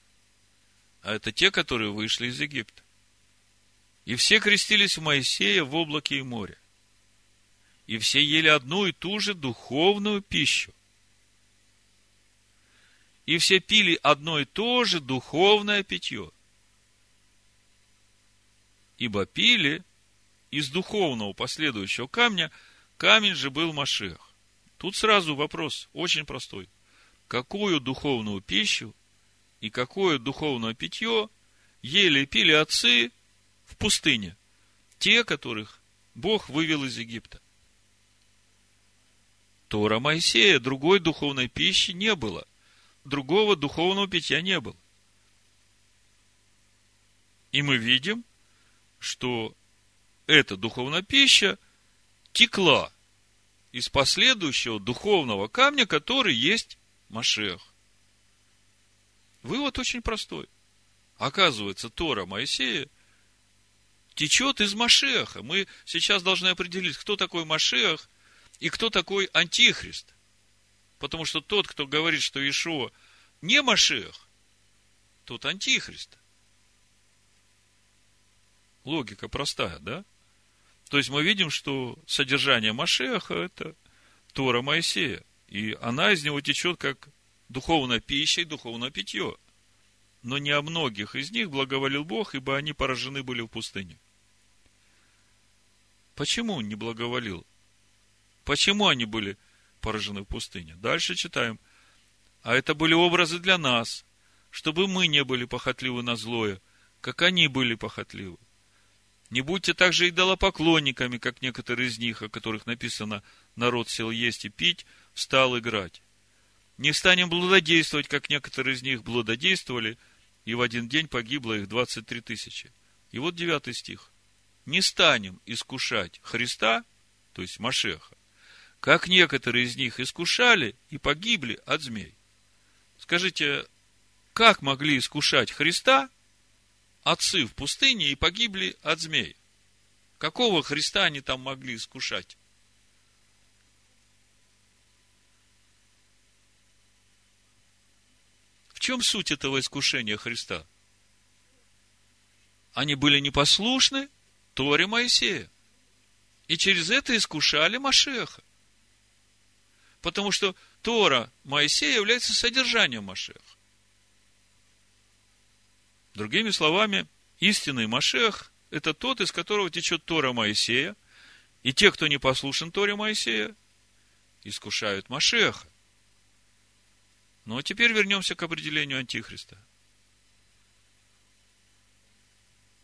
Speaker 1: а это те, которые вышли из Египта. И все крестились в Моисея в облаке и море и все ели одну и ту же духовную пищу. И все пили одно и то же духовное питье. Ибо пили из духовного последующего камня, камень же был Машех. Тут сразу вопрос очень простой. Какую духовную пищу и какое духовное питье ели и пили отцы пустыне? Те, которых Бог вывел из Египта. Тора Моисея, другой духовной пищи не было. Другого духовного питья не было. И мы видим, что эта духовная пища текла из последующего духовного камня, который есть Машех. Вывод очень простой. Оказывается, Тора Моисея течет из Машеха. Мы сейчас должны определить, кто такой Машех – и кто такой антихрист. Потому что тот, кто говорит, что Ишуа не Машех, тот антихрист. Логика простая, да? То есть мы видим, что содержание Машеха – это Тора Моисея. И она из него течет как духовная пища и духовное питье. Но не о многих из них благоволил Бог, ибо они поражены были в пустыне. Почему не благоволил? Почему они были поражены в пустыне? Дальше читаем. А это были образы для нас, чтобы мы не были похотливы на злое, как они были похотливы. Не будьте также идолопоклонниками, как некоторые из них, о которых написано «народ сел есть и пить, встал играть». Не станем блудодействовать, как некоторые из них блудодействовали, и в один день погибло их 23 тысячи. И вот девятый стих. Не станем искушать Христа, то есть Машеха, как некоторые из них искушали и погибли от змей. Скажите, как могли искушать Христа отцы в пустыне и погибли от змей? Какого Христа они там могли искушать? Чем суть этого искушения Христа? Они были непослушны Торе Моисея. И через это искушали Машеха. Потому что Тора Моисея является содержанием Машеха. Другими словами, истинный Машех – это тот, из которого течет Тора Моисея, и те, кто не послушен Торе Моисея, искушают Машеха. Ну, а теперь вернемся к определению Антихриста.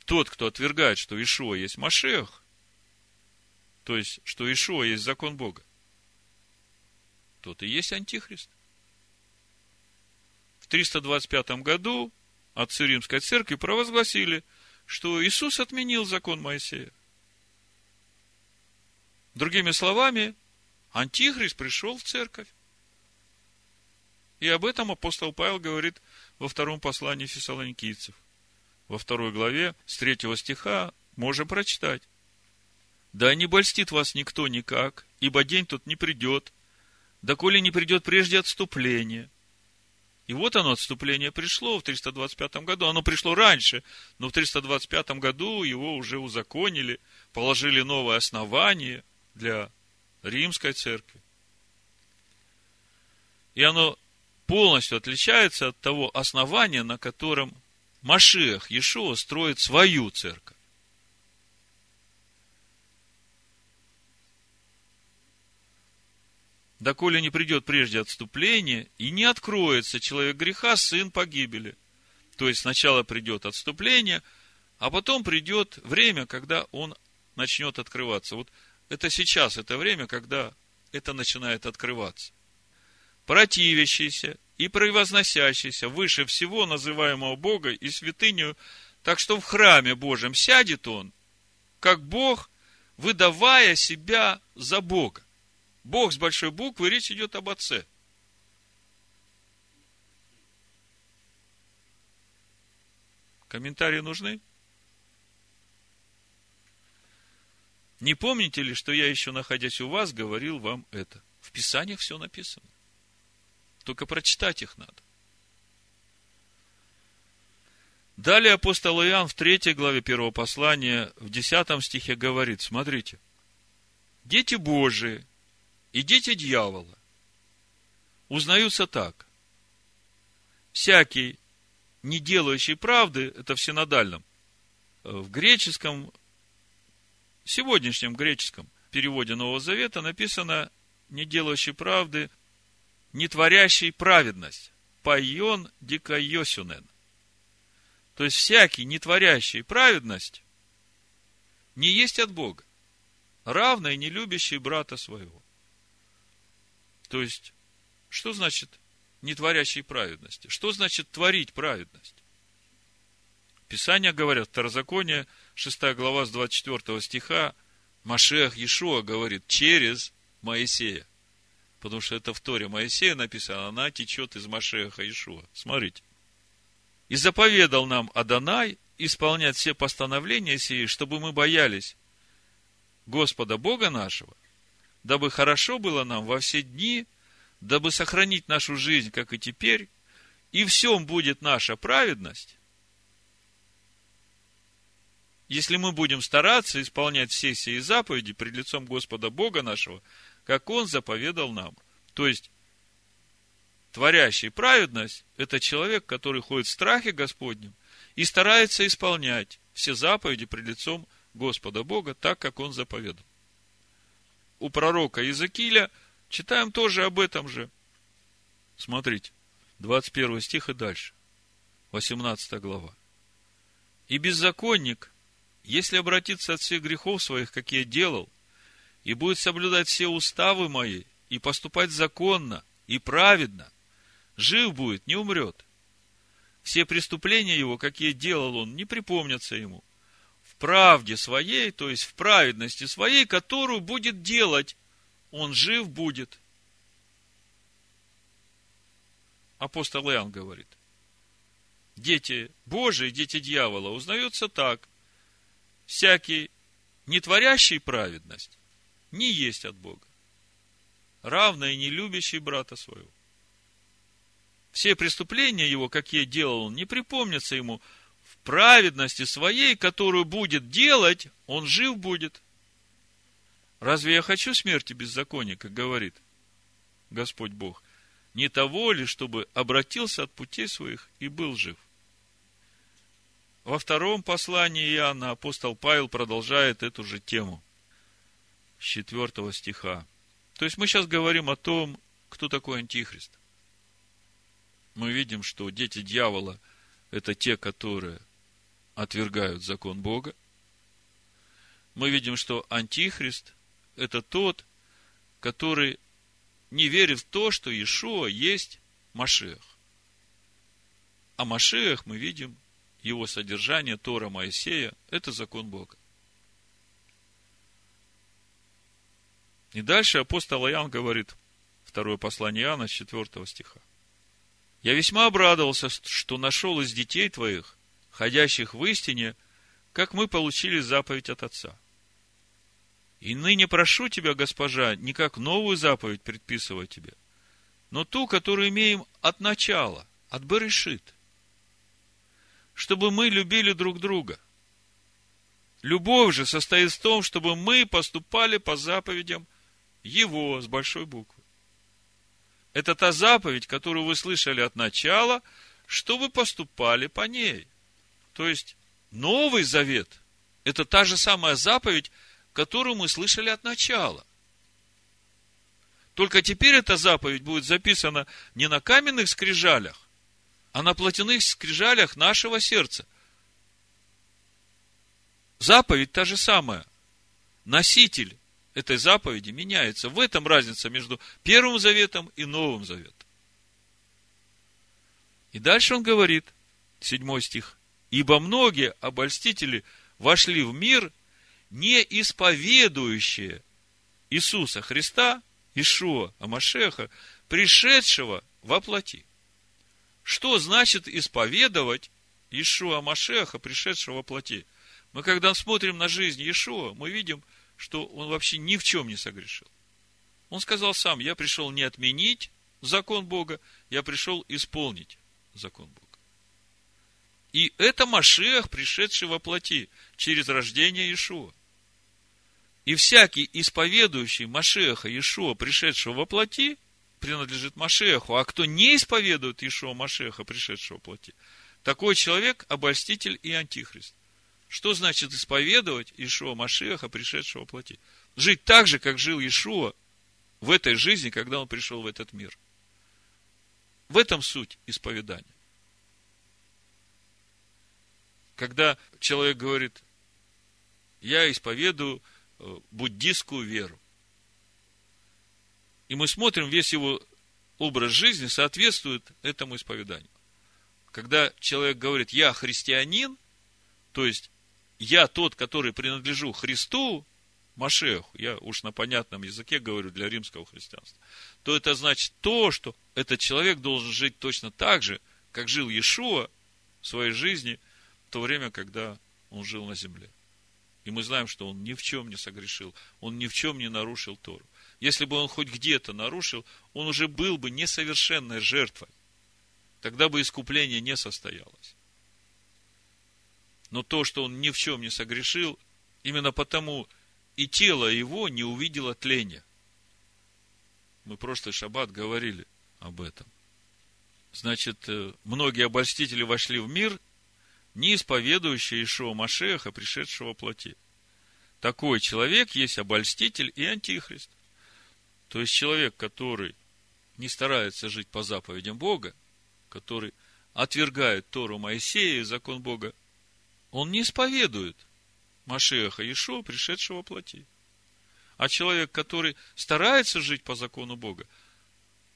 Speaker 1: тот, кто отвергает, что Ишуа есть Машех, то есть, что Ишуа есть закон Бога, тот и есть Антихрист. В 325 году отцы Римской Церкви провозгласили, что Иисус отменил закон Моисея. Другими словами, Антихрист пришел в церковь. И об этом апостол Павел говорит во втором послании фессалоникийцев. Во второй главе с третьего стиха можем прочитать. «Да не больстит вас никто никак, ибо день тут не придет, да коли не придет прежде отступление». И вот оно, отступление пришло в 325 году. Оно пришло раньше, но в 325 году его уже узаконили, положили новое основание для римской церкви. И оно полностью отличается от того основания, на котором Машех Иешуа строит свою церковь. доколе не придет прежде отступление, и не откроется человек греха, сын погибели. То есть сначала придет отступление, а потом придет время, когда он начнет открываться. Вот это сейчас, это время, когда это начинает открываться противящийся и превозносящийся выше всего называемого Бога и святыню, так что в храме Божьем сядет он, как Бог, выдавая себя за Бога. Бог с большой буквы, речь идет об Отце. Комментарии нужны? Не помните ли, что я еще находясь у вас, говорил вам это? В Писаниях все написано. Только прочитать их надо. Далее апостол Иоанн в третьей главе первого послания, в десятом стихе говорит, смотрите, дети Божии и дети дьявола узнаются так. Всякий, не делающий правды, это в синодальном, в греческом, сегодняшнем греческом переводе Нового Завета написано, не делающий правды, не творящий праведность. Пайон дикайосюнен. То есть, всякий, не творящий праведность, не есть от Бога, равно и не любящий брата своего. То есть, что значит не творящий праведности? Что значит творить праведность? Писания говорят, Второзаконие, 6 глава с 24 стиха, Машех Иешуа говорит, через Моисея – потому что это в Торе Моисея написано, она течет из Машеха Ишуа. Смотрите. И заповедал нам Адонай исполнять все постановления сии, чтобы мы боялись Господа Бога нашего, дабы хорошо было нам во все дни, дабы сохранить нашу жизнь, как и теперь, и всем будет наша праведность, если мы будем стараться исполнять все сии заповеди пред лицом Господа Бога нашего – как Он заповедал нам. То есть, творящий праведность – это человек, который ходит в страхе Господнем и старается исполнять все заповеди пред лицом Господа Бога, так, как Он заповедал. У пророка Иезекииля читаем тоже об этом же. Смотрите, 21 стих и дальше, 18 глава. «И беззаконник, если обратиться от всех грехов своих, какие делал, и будет соблюдать все уставы мои, и поступать законно и праведно, жив будет, не умрет. Все преступления его, какие делал он, не припомнятся ему. В правде своей, то есть в праведности своей, которую будет делать, он жив будет. Апостол Иоанн говорит, дети Божии, дети дьявола узнаются так. Всякий, не творящий праведность, не есть от Бога. Равно и не любящий брата своего. Все преступления его, какие делал он, не припомнятся ему в праведности своей, которую будет делать, он жив будет. Разве я хочу смерти беззаконника, говорит Господь Бог, не того ли, чтобы обратился от путей своих и был жив? Во втором послании Иоанна апостол Павел продолжает эту же тему 4 стиха. То есть мы сейчас говорим о том, кто такой Антихрист. Мы видим, что дети дьявола – это те, которые отвергают закон Бога. Мы видим, что Антихрист – это тот, который не верит в то, что Иешуа есть Машех. А Машех мы видим, его содержание Тора Моисея – это закон Бога. И дальше апостол Иоанн говорит, второе послание Иоанна, с 4 стиха. «Я весьма обрадовался, что нашел из детей твоих, ходящих в истине, как мы получили заповедь от Отца. И ныне прошу тебя, госпожа, не как новую заповедь предписывать тебе, но ту, которую имеем от начала, от Берешит, чтобы мы любили друг друга. Любовь же состоит в том, чтобы мы поступали по заповедям Его с большой буквы. Это та заповедь, которую вы слышали от начала, чтобы поступали по ней. То есть, Новый Завет – это та же самая заповедь, которую мы слышали от начала. Только теперь эта заповедь будет записана не на каменных скрижалях, а на плотяных скрижалях нашего сердца. Заповедь та же самая. Носитель этой заповеди меняется. В этом разница между Первым Заветом и Новым Заветом. И дальше он говорит, седьмой стих, «Ибо многие обольстители вошли в мир не исповедующие Иисуса Христа, Ишуа Амашеха, пришедшего во плоти. Что значит исповедовать Ишуа Амашеха, пришедшего во плоти? Мы когда смотрим на жизнь Ишуа, мы видим, что он вообще ни в чем не согрешил. Он сказал сам, я пришел не отменить закон Бога, я пришел исполнить закон Бога. И это Машех, пришедший во плоти, через рождение Ишуа. И всякий исповедующий Машеха Ишуа, пришедшего во плоти, принадлежит Машеху. А кто не исповедует Ишуа Машеха, пришедшего во плоти, такой человек – обольститель и антихрист. Что значит исповедовать Ишуа Машеха, пришедшего плоти? Жить так же, как жил Ишуа в этой жизни, когда он пришел в этот мир. В этом суть исповедания. Когда человек говорит, я исповедую Э, буддистскую веру. И мы смотрим, весь его образ жизни соответствует этому исповеданию. Когда человек говорит, я христианин, то есть я тот, который принадлежу Христу, Машеху, я уж на понятном языке говорю для римского христианства, то это значит то, что этот человек должен жить точно так же, как жил Иешуа в своей жизни в то время, когда он жил на земле. И мы знаем, что он ни в чем не согрешил, он ни в чем не нарушил Тору. Если бы он хоть где-то нарушил, он уже был бы несовершенной жертвой. Тогда бы искупление не состоялось. Но то, что он ни в чем не согрешил, именно потому и тело его не увидело тления. Мы прошлый шаббат говорили об этом. Значит, э, многие обольстители вошли в мир не исповедующий Ишуа Машеха, пришедшего плоти. Такой человек есть обольститель и антихрист. То есть человек, который не старается жить по заповедям Бога, который отвергает Тору Моисея и закон Бога, он не исповедует Машеха Ишуа, пришедшего плоти. А человек, который старается жить по закону Бога,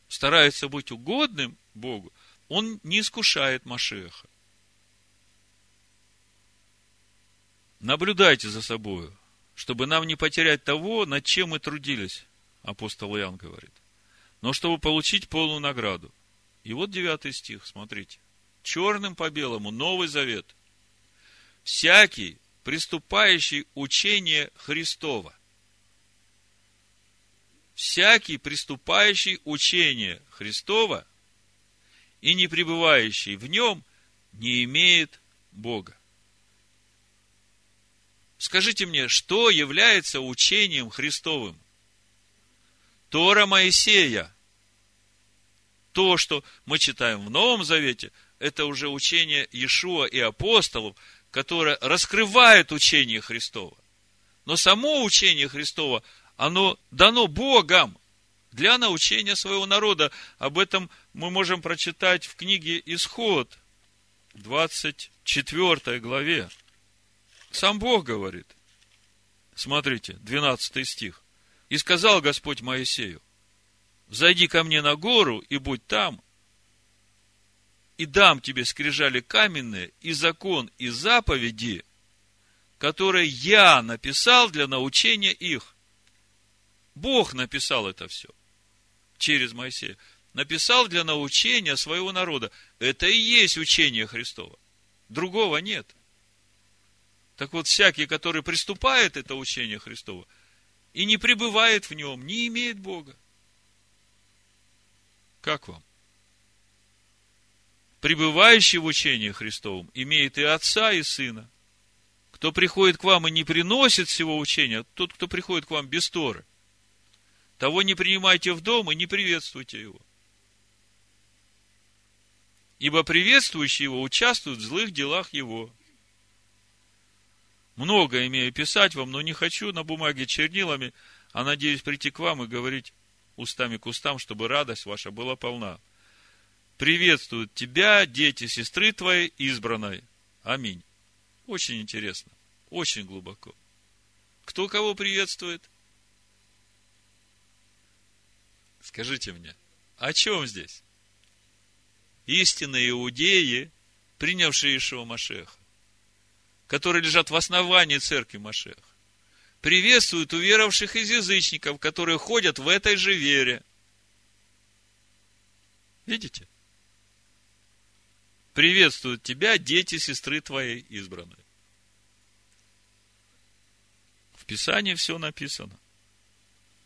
Speaker 1: старается быть угодным Богу, он не искушает Машеха. Наблюдайте за собою, чтобы нам не потерять того, над чем мы трудились, апостол Иоанн говорит, но чтобы получить полную награду. И вот девятый стих, смотрите. Черным по белому, Новый Завет. Всякий, приступающий учение Христова. Всякий, приступающий учение Христова и не пребывающий в нем, не имеет Бога. Скажите мне, что является учением Христовым? Тора Моисея. То, что мы читаем в Новом Завете, это уже учение Иешуа и апостолов, которое раскрывает учение Христова. Но само учение Христова, оно дано Богом для научения своего народа. Об этом мы можем прочитать в книге Исход, 24 главе. Сам Бог говорит. Смотрите, 12 стих. «И сказал Господь Моисею, зайди ко мне на гору и будь там, и дам тебе скрижали каменные, и закон, и заповеди, которые я написал для научения их. Бог написал это все через Моисея. Написал для научения своего народа. Это и есть учение Христова. Другого нет. Так вот, всякий, который приступает это учение Христова и не пребывает в нем, не имеет Бога. Как вам? Пребывающий в учении Христовом, имеет и отца, и сына. Кто приходит к вам и не приносит всего учения, тот, кто приходит к вам без Торы, того не принимайте в дом и не приветствуйте его. Ибо приветствующий его участвует в злых делах его. Много имею писать вам, но не хочу на бумаге чернилами, а надеюсь прийти к вам и говорить устами к устам, чтобы радость ваша была полна приветствуют тебя, дети сестры твоей избранной. Аминь. Очень интересно, очень глубоко. Кто кого приветствует? Скажите мне, о чем здесь? Истинные иудеи, принявшие Ишуа Машеха, которые лежат в основании церкви Машеха, приветствуют уверовавших из язычников, которые ходят в этой же вере. Видите? Приветствуют тебя дети сестры твоей избранной. В Писании все написано.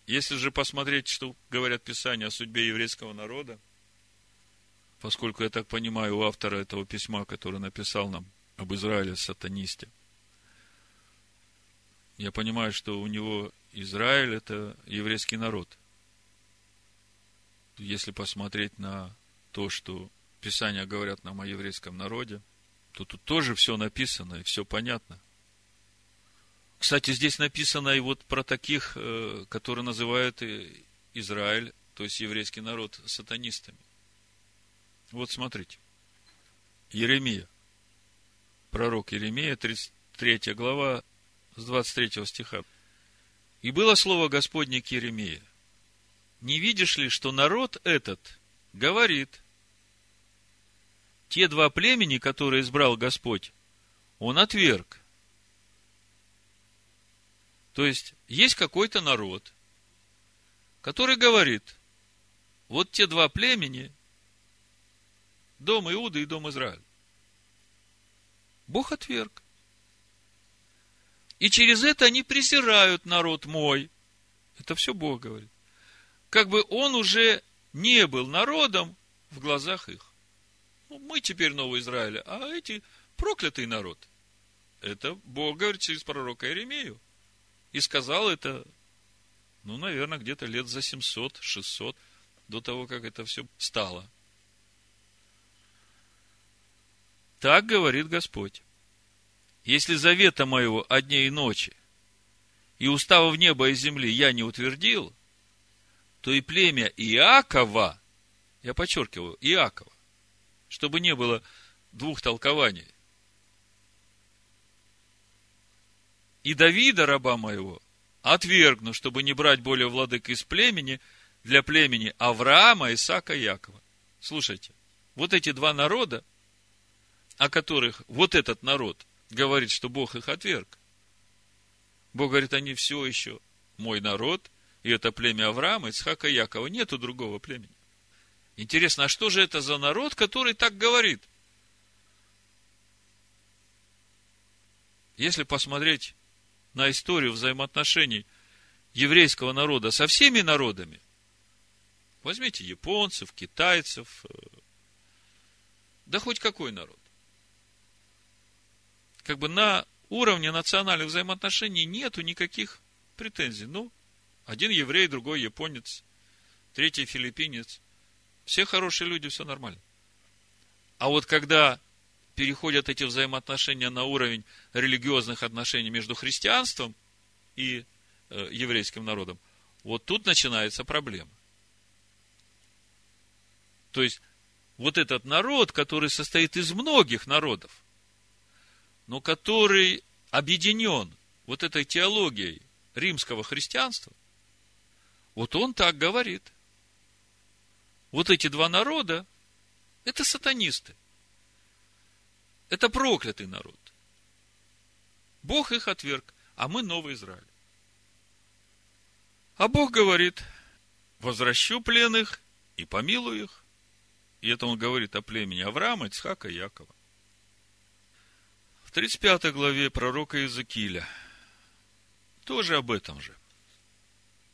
Speaker 1: Если же посмотреть, что говорят Писания о судьбе еврейского народа, поскольку, я так понимаю, у автора этого письма, который написал нам об Израиле сатанисте, я понимаю, что у него Израиль – это еврейский народ. Если посмотреть на то, что Писания говорят нам о еврейском народе, то тут тоже все написано и все понятно. Кстати, здесь написано и вот про таких, э, которые называют Израиль, то есть еврейский народ, сатанистами. Вот смотрите. Еремия. Пророк Еремия, 33 глава, с 23 стиха. «И было слово Господне к Еремии. Не видишь ли, что народ этот говорит, те два племени, которые избрал Господь, он отверг. То есть, есть какой-то народ, который говорит, вот те два племени, дом Иуда и дом Израиль. Бог отверг. И через это они презирают народ мой. Это все Бог говорит. Как бы он уже не был народом в глазах их. Мы теперь новый Израиль, а эти проклятый народ. Это Бог говорит через пророка Иеремию. И сказал это, ну, наверное, где-то лет за 700, 600 до того, как это все стало. Так говорит Господь. Если завета моего о дне и ночи и уставов неба и земли я не утвердил, то и племя Иакова, я подчеркиваю, Иакова, чтобы не было двух толкований. И Давида, раба моего, отвергну, чтобы не брать более владык из племени для племени Авраама, Исаака и Якова. Слушайте, вот эти два народа, о которых вот этот народ говорит, что Бог их отверг. Бог говорит, они все еще мой народ, и это племя Авраама, Исхака и Якова. Нету другого племени. Интересно, а что же это за народ, который так говорит? Если посмотреть на историю взаимоотношений еврейского народа со всеми народами, возьмите японцев, китайцев, э, да хоть какой народ. Как бы на уровне национальных взаимоотношений нету никаких претензий. Ну, один еврей, другой японец, третий филиппинец. Все хорошие люди, все нормально. А вот когда переходят эти взаимоотношения на уровень религиозных отношений между христианством и э, еврейским народом, вот тут начинается проблема. То есть, вот этот народ, который состоит из многих народов, но который объединен вот этой теологией римского христианства, вот он так говорит. Вот эти два народа – это сатанисты. Это проклятый народ. Бог их отверг, а мы новый Израиль. А Бог говорит, возвращу пленных и помилую их. И это он говорит о племени Авраама, Ицхака и Якова. В 35 главе пророка Иезекииля тоже об этом же.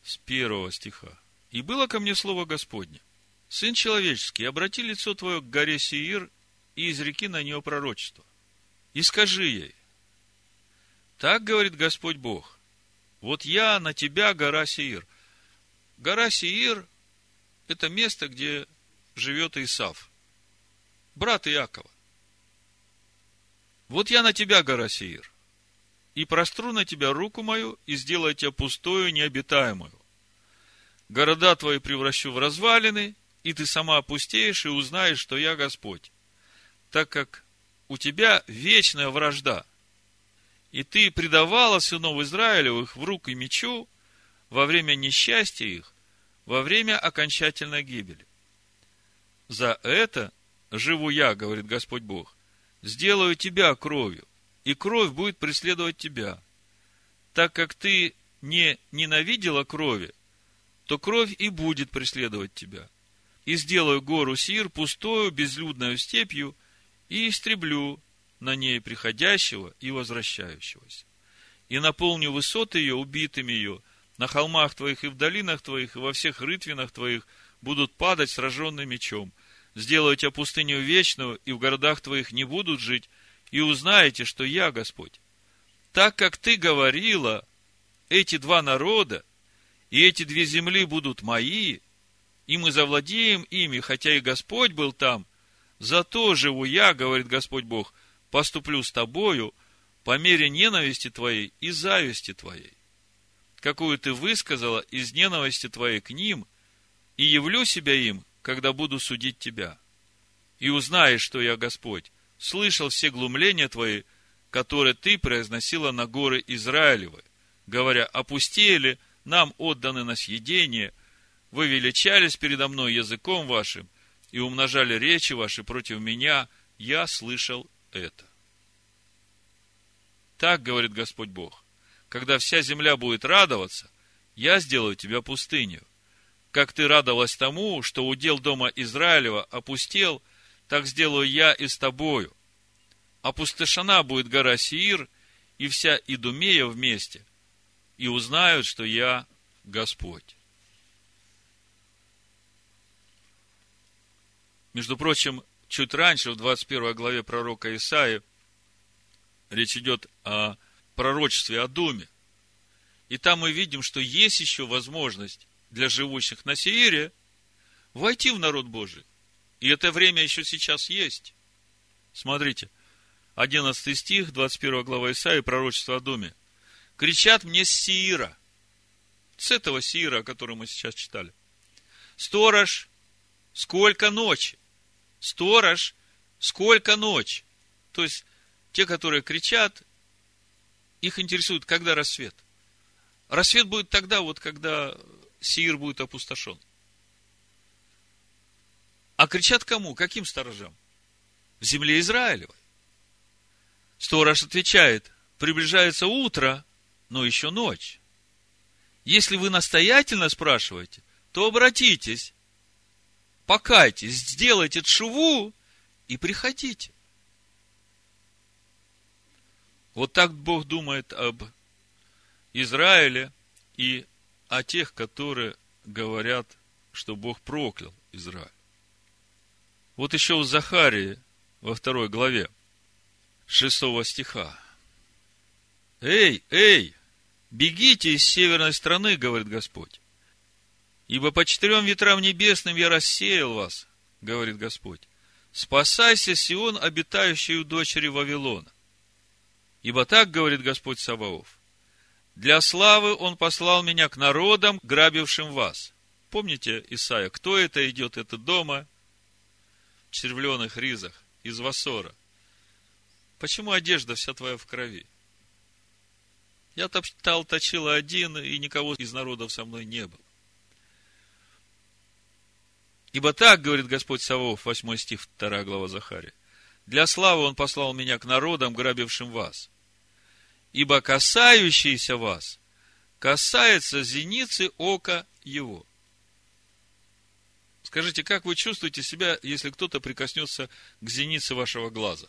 Speaker 1: С первого стиха. «И было ко мне слово Господне, Сын человеческий, обрати лицо твое к горе Сиир и изреки на нее пророчество. И скажи ей, так говорит Господь Бог, вот я на тебя, гора Сиир. Гора Сиир – это место, где живет Исав, брат Иакова. Вот я на тебя, гора Сиир, и простру на тебя руку мою, и сделаю тебя пустою, необитаемую. Города твои превращу в развалины, и ты сама опустеешь и узнаешь, что я Господь. Так как у тебя вечная вражда, и ты предавала сынов Израилевых в руки мечу во время несчастья их, во время окончательной гибели. За это живу я, говорит Господь Бог, сделаю тебя кровью, и кровь будет преследовать тебя. Так как ты не ненавидела крови, то кровь и будет преследовать тебя – и сделаю гору Сир пустою, безлюдную степью, и истреблю на ней приходящего и возвращающегося. И наполню высоты ее убитыми ее, на холмах твоих и в долинах твоих, и во всех рытвинах твоих будут падать сраженным мечом. Сделаю тебя пустыню вечную, и в городах твоих не будут жить, и узнаете, что я Господь. Так как ты говорила, эти два народа и эти две земли будут мои – и мы завладеем ими, хотя и Господь был там, зато живу я, говорит Господь Бог, поступлю с тобою по мере ненависти твоей и зависти твоей, какую ты высказала из ненависти твоей к ним, и явлю себя им, когда буду судить тебя. И узнаешь, что я Господь, слышал все глумления твои, которые ты произносила на горы Израилевы, говоря, опустели, нам отданы на съедение – вы величались передо мной языком вашим и умножали речи ваши против меня, я слышал это. Так говорит Господь Бог. Когда вся земля будет радоваться, я сделаю тебя пустынью. Как ты радовалась тому, что удел дома Израилева опустел, так сделаю я и с тобою. Опустошена будет гора Сиир и вся Идумея вместе, и узнают, что я Господь. Между прочим, чуть раньше, в 21 главе пророка Исаи, речь идет о пророчестве о Думе. И там мы видим, что есть еще возможность для живущих на Сеире войти в народ Божий. И это время еще сейчас есть. Смотрите, 11 стих, 21 глава Исаии, пророчество о Думе. Кричат мне с Сиира. С этого Сиира, о котором мы сейчас читали. Сторож, сколько ночи? Сторож, сколько ночь. То есть, те, которые кричат, их интересует, когда рассвет. Рассвет будет тогда, вот когда Сир будет опустошен. А кричат кому? Каким сторожам? В земле Израилевой. Сторож отвечает, приближается утро, но еще ночь. Если вы настоятельно спрашиваете, то обратитесь, покайтесь, сделайте тшуву и приходите. Вот так Бог думает об Израиле и о тех, которые говорят, что Бог проклял Израиль. Вот еще у Захарии во второй главе, шестого стиха. Эй, эй, бегите из северной страны, говорит Господь. Ибо по четырем ветрам небесным я рассеял вас, говорит Господь. Спасайся, Сион, обитающий у дочери Вавилона. Ибо так говорит Господь Саваоф. Для славы Он послал меня к народам, грабившим вас. Помните, Исаия, кто это идет, это дома? червленых ризах из Васора? Почему одежда вся твоя в крови? Я топтал, точила один, и никого из народов со мной не было. Ибо так, говорит Господь Савов, 8 стих, 2 глава Захария, для славы Он послал меня к народам, грабившим вас. Ибо касающийся вас касается зеницы ока его. Скажите, как вы чувствуете себя, если кто-то прикоснется к зенице вашего глаза?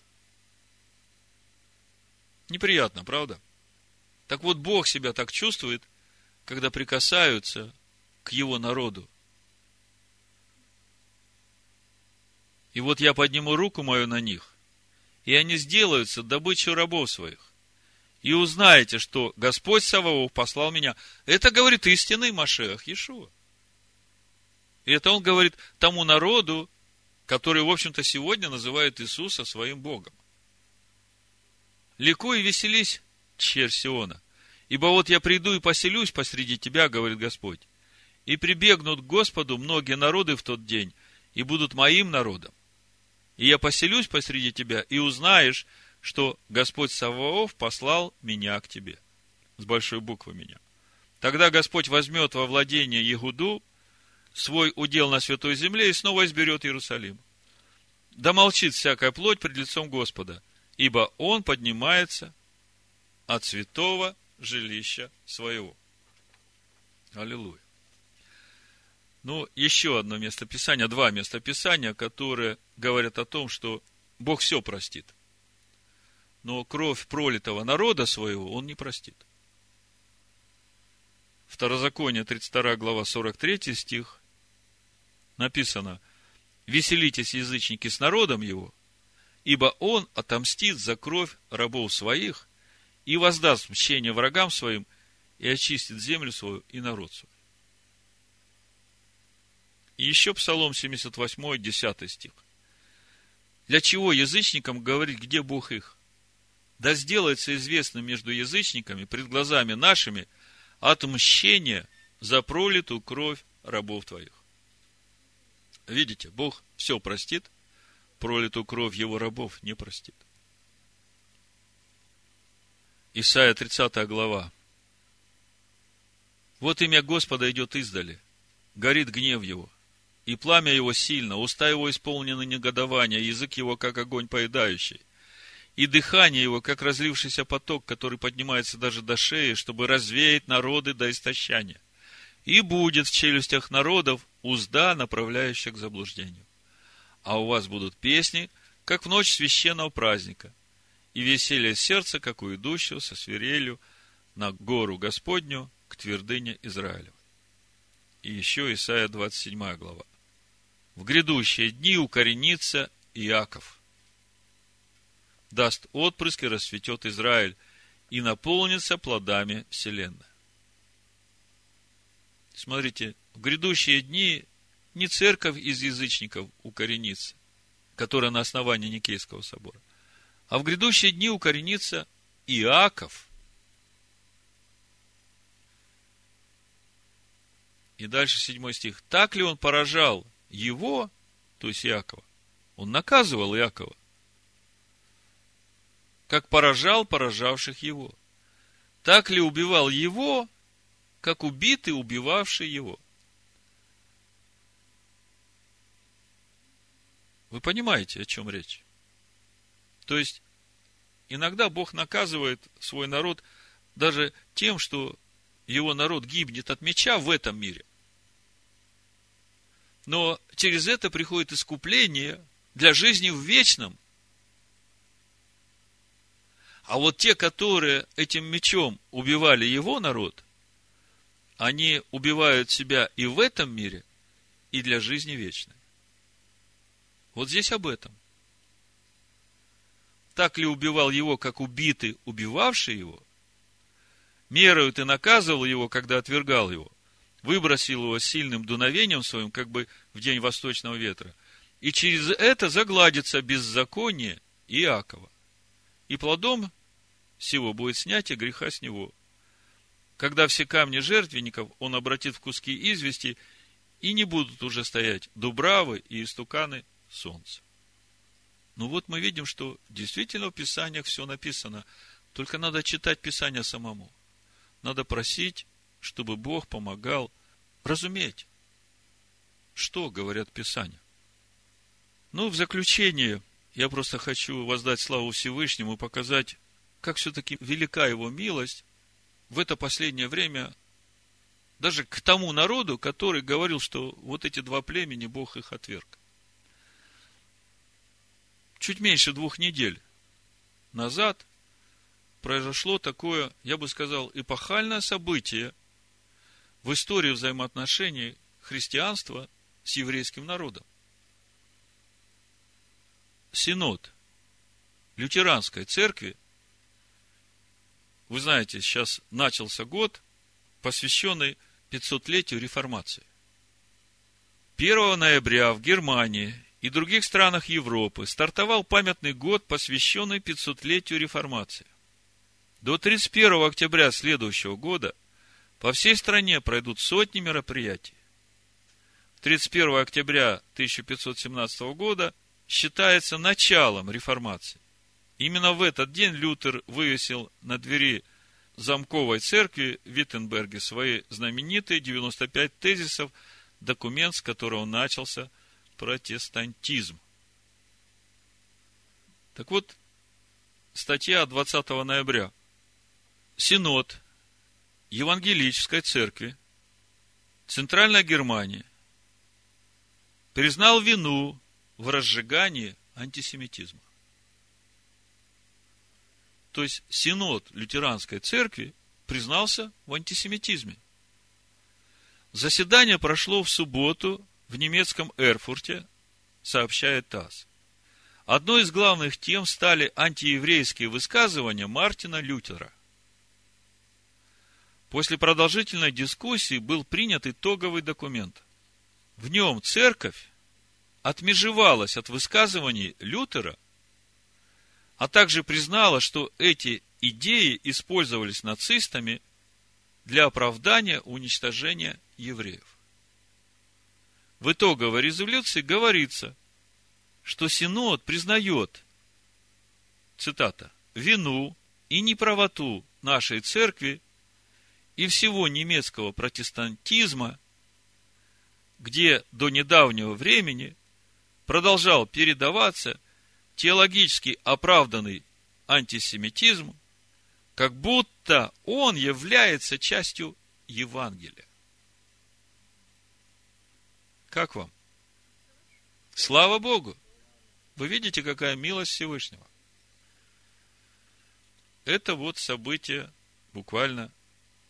Speaker 1: Неприятно, правда? Так вот, Бог себя так чувствует, когда прикасаются к Его народу. И вот я подниму руку мою на них, и они сделаются добычей рабов своих. И узнаете, что Господь Саваоф послал меня. Это говорит истинный Машех Иешуа. И это он говорит тому народу, который, в общем-то, сегодня называет Иисуса своим Богом. Ликуй и веселись, черь Сиона, ибо вот я приду и поселюсь посреди тебя, говорит Господь, и прибегнут к Господу многие народы в тот день, и будут моим народом. И я поселюсь посреди тебя, и узнаешь, что Господь Саваоф послал меня к тебе. С большой буквы меня. Тогда Господь возьмет во владение Егуду свой удел на святой земле и снова изберет Иерусалим. Да молчит всякая плоть пред лицом Господа, ибо Он поднимается от святого жилища своего. Аллилуйя. Ну, еще одно местописание, два местописания, которые говорят о том, что Бог все простит. Но кровь пролитого народа своего Он не простит. Второзаконие, 32 глава, 43 стих, написано, «Веселитесь, язычники, с народом его, ибо он отомстит за кровь рабов своих и воздаст мщение врагам своим и очистит землю свою и народ свой. И еще Псалом 78, 10 стих. Для чего язычникам говорить, где Бог их? Да сделается известным между язычниками, пред глазами нашими, отмщение за пролитую кровь рабов твоих. Видите, Бог все простит, пролитую кровь его рабов не простит. Исайя 30 глава. Вот имя Господа идет издали, горит гнев его, и пламя его сильно, уста его исполнены негодования, язык его, как огонь поедающий, и дыхание его, как разлившийся поток, который поднимается даже до шеи, чтобы развеять народы до истощания. И будет в челюстях народов узда, направляющая к заблуждению. А у вас будут песни, как в ночь священного праздника, и веселье сердца, как у идущего со свирелью на гору Господню к твердыне Израилева. И еще Исайя 27 глава. В грядущие дни укоренится Иаков. Даст отпрыск и расцветет Израиль, и наполнится плодами вселенной. Смотрите, в грядущие дни не церковь из язычников укоренится, которая на основании Никейского собора, а в грядущие дни укоренится Иаков. И дальше седьмой стих. Так ли он поражал его, то есть Иакова? Он наказывал Иакова, как поражал поражавших его. Так ли убивал его, как убитый, убивавший его? Вы понимаете, о чем речь? То есть, иногда Бог наказывает свой народ даже тем, что его народ гибнет от меча в этом мире. Но через это приходит искупление для жизни в вечном. А вот те, которые этим мечом убивали его народ, они убивают себя и в этом мире, и для жизни вечной. Вот здесь об этом. Так ли убивал его, как убитый, убивавший его? Мерою ты наказывал его, когда отвергал его – выбросил его сильным дуновением своим, как бы в день восточного ветра. И через это загладится беззаконие Иакова. И плодом всего будет снятие греха с него. Когда все камни жертвенников он обратит в куски извести, и не будут уже стоять дубравы и истуканы солнца. Ну вот мы видим, что действительно в Писаниях все написано. Только надо читать Писание самому. Надо просить, чтобы Бог помогал разуметь, что говорят Писания. Ну, в заключение, я просто хочу воздать славу Всевышнему показать, как все-таки велика его милость в это последнее время даже к тому народу, который говорил, что вот эти два племени, Бог их отверг. Чуть меньше двух недель назад произошло такое, я бы сказал, эпохальное событие в истории взаимоотношений христианства с еврейским народом. Синод лютеранской церкви, вы знаете, сейчас начался год, посвященный 500-летию реформации. 1 ноября в Германии и других странах Европы стартовал памятный год, посвященный 500-летию реформации. До 31 октября следующего года по всей стране пройдут сотни мероприятий. 31 октября 1517 года считается началом реформации. Именно в этот день Лютер вывесил на двери замковой церкви в Виттенберге свои знаменитые 95 тезисов, документ, с которого начался протестантизм. Так вот, статья 20 ноября. Синод Евангелической церкви Центральной Германии признал вину в разжигании антисемитизма. То есть Синод Лютеранской Церкви признался в антисемитизме. Заседание прошло в субботу в немецком Эрфурте, сообщает ТАСС. Одной из главных тем стали антиеврейские высказывания Мартина Лютера. После продолжительной дискуссии был принят итоговый документ. В нем церковь отмежевалась от высказываний Лютера а также признала, что эти идеи использовались нацистами для оправдания уничтожения евреев. В итоговой резолюции говорится, что Синод признает, цитата, вину и неправоту нашей церкви и всего немецкого протестантизма, где до недавнего времени продолжал передаваться теологически оправданный антисемитизм, как будто он является частью Евангелия. Как вам? Слава Богу! Вы видите, какая милость Всевышнего. Это вот событие буквально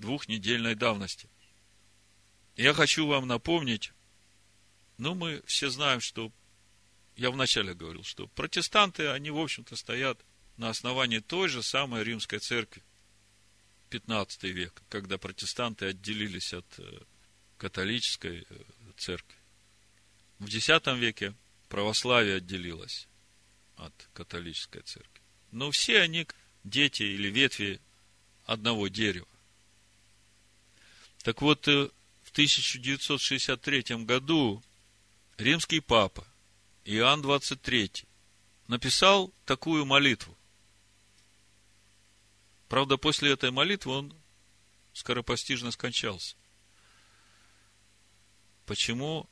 Speaker 1: двухнедельной давности. Я хочу вам напомнить, ну, мы все знаем, что я вначале говорил, что протестанты, они, в общем-то, стоят на основании той же самой римской церкви. 15 век, когда протестанты отделились от э, католической э, церкви. В X веке православие отделилось от католической церкви. Но все они дети или ветви одного дерева. Так вот, э, в 1963 году римский папа Иоанн 23 написал такую молитву. Правда, после этой молитвы он скоропостижно скончался. Почему,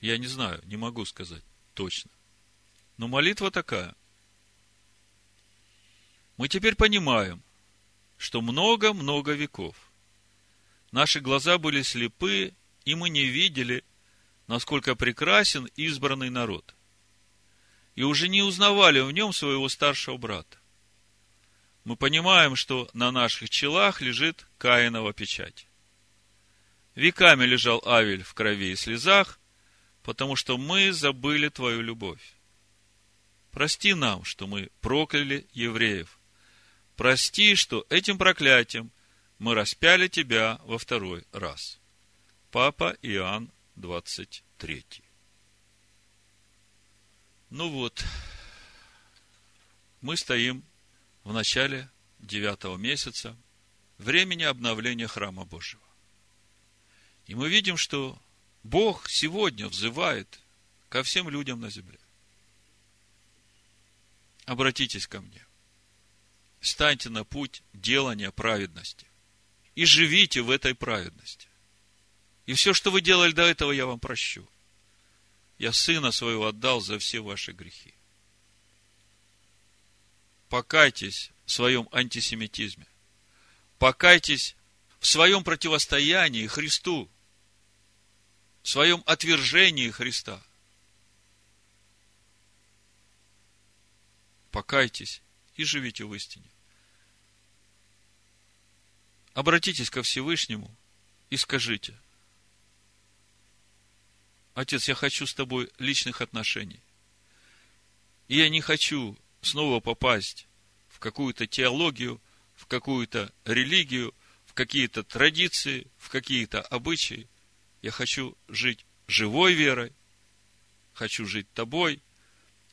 Speaker 1: я не знаю, не могу сказать точно. Но молитва такая. Мы теперь понимаем, что много-много веков наши глаза были слепы, и мы не видели, насколько прекрасен избранный народ и уже не узнавали в нем своего старшего брата. Мы понимаем, что на наших челах лежит Каинова печать. Веками лежал Авель в крови и слезах, потому что мы забыли Твою любовь. Прости нам, что мы прокляли евреев. Прости, что этим проклятием мы распяли Тебя во второй раз. Папа Иоанн 23. Ну вот, мы стоим в начале девятого месяца, времени обновления храма Божьего. И мы видим, что Бог сегодня взывает ко всем людям на земле. обратитесь ко мне. Станьте на путь делания праведности. И живите в этой праведности. И все, что вы делали до этого, я вам прощу. Я сына своего отдал за все ваши грехи. Покайтесь в своем антисемитизме. Покайтесь в своем противостоянии Христу. В своем отвержении Христа. Покайтесь и живите в истине. Обратитесь ко Всевышнему и скажите – Отец, я хочу с тобой личных отношений. И я не хочу снова попасть в какую-то теологию, в какую-то религию, в какие-то традиции, в какие-то обычаи. Я хочу жить живой верой, хочу жить тобой,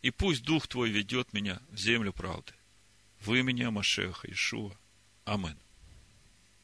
Speaker 1: и пусть Дух Твой ведет меня в землю правды. В имени Машеха Ишуа. Амин.